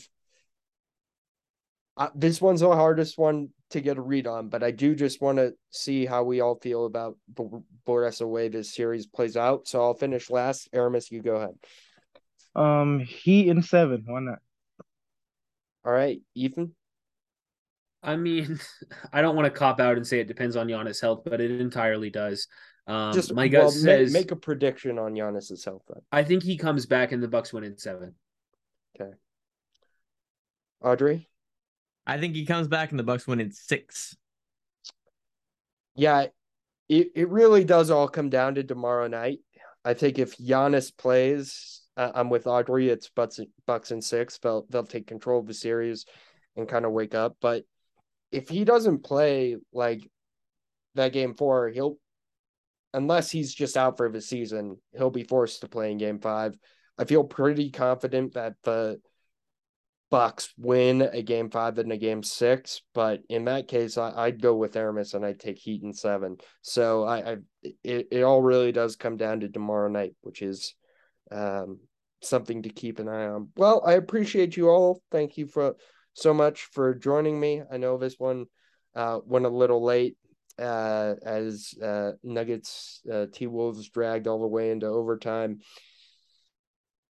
uh, this one's the hardest one to get a read on, but I do just want to see how we all feel about the, the the way this series plays out. So I'll finish last. Aramis, you go ahead. Um, Heat and seven. Why not? All right, Ethan. I mean, I don't want to cop out and say it depends on Giannis' health, but it entirely does. Um, Just my gut well, says make a prediction on Giannis's health. Then. I think he comes back and the Bucks win in seven. Okay. Audrey. I think he comes back and the Bucks win in six. Yeah, it, it really does all come down to tomorrow night. I think if Giannis plays, uh, I'm with Audrey. It's Bucks, Bucks and six. They'll they'll take control of the series and kind of wake up. But if he doesn't play like that game four, he'll unless he's just out for the season, he'll be forced to play in game five. I feel pretty confident that the Bucks win a game five and a game six, but in that case, I, I'd go with Aramis and I'd take Heat in seven. So I, I it, it all really does come down to tomorrow night, which is um, something to keep an eye on. Well, I appreciate you all. Thank you for so much for joining me. I know this one uh, went a little late uh, as uh, Nuggets uh, T Wolves dragged all the way into overtime,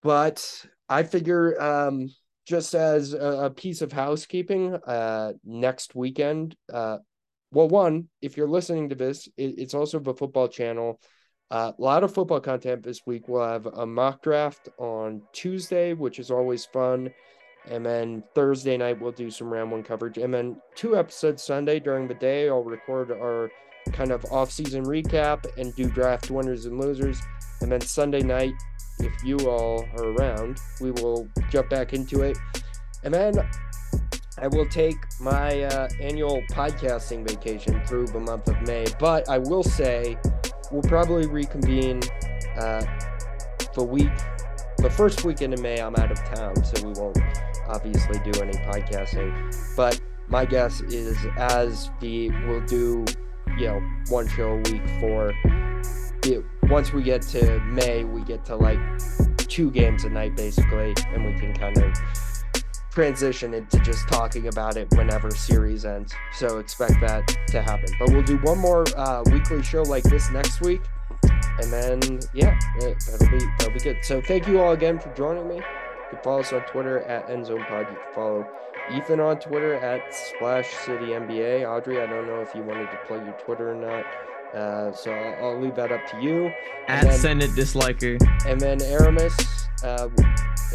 but I figure um, just as a, a piece of housekeeping, uh, next weekend, uh, well, one, if you're listening to this, it, it's also the football channel. Uh, a lot of football content this week. We'll have a mock draft on Tuesday, which is always fun. And then Thursday night, we'll do some round one coverage. And then two episodes Sunday during the day, I'll record our kind of off-season recap and do draft winners and losers. And then Sunday night, if you all are around, we will jump back into it. And then I will take my uh, annual podcasting vacation through the month of May. But I will say we'll probably reconvene uh, the week, the first weekend in May. I'm out of town, so we won't obviously do any podcasting. But my guess is as the we'll do, you know, one show a week for it, once we get to May, we get to like two games a night basically, and we can kind of transition into just talking about it whenever series ends. So expect that to happen. But we'll do one more uh, weekly show like this next week, and then yeah, that'll be that'll be good. So thank you all again for joining me. You can follow us on Twitter at EndZonePod. You can follow Ethan on Twitter at Splash City NBA. Audrey, I don't know if you wanted to plug your Twitter or not. Uh, so I'll, I'll leave that up to you. At then- Senate disliker. And then Aramis, uh,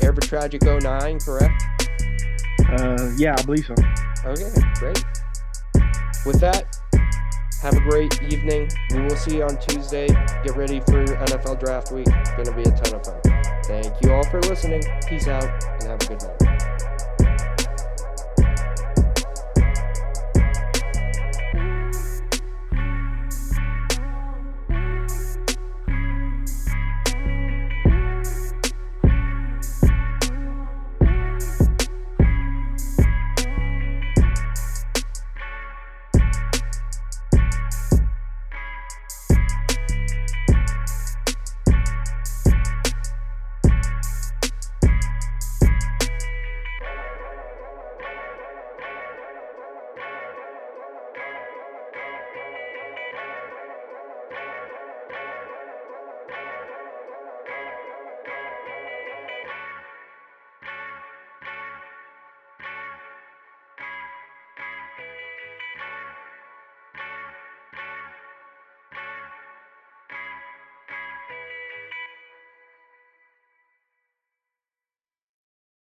Airbatragic 09, correct? Uh, yeah, I believe so. Okay, great. With that, have a great evening. We will see you on Tuesday. Get ready for NFL draft week. It's going to be a ton of fun. Thank you all for listening. Peace out and have a good night.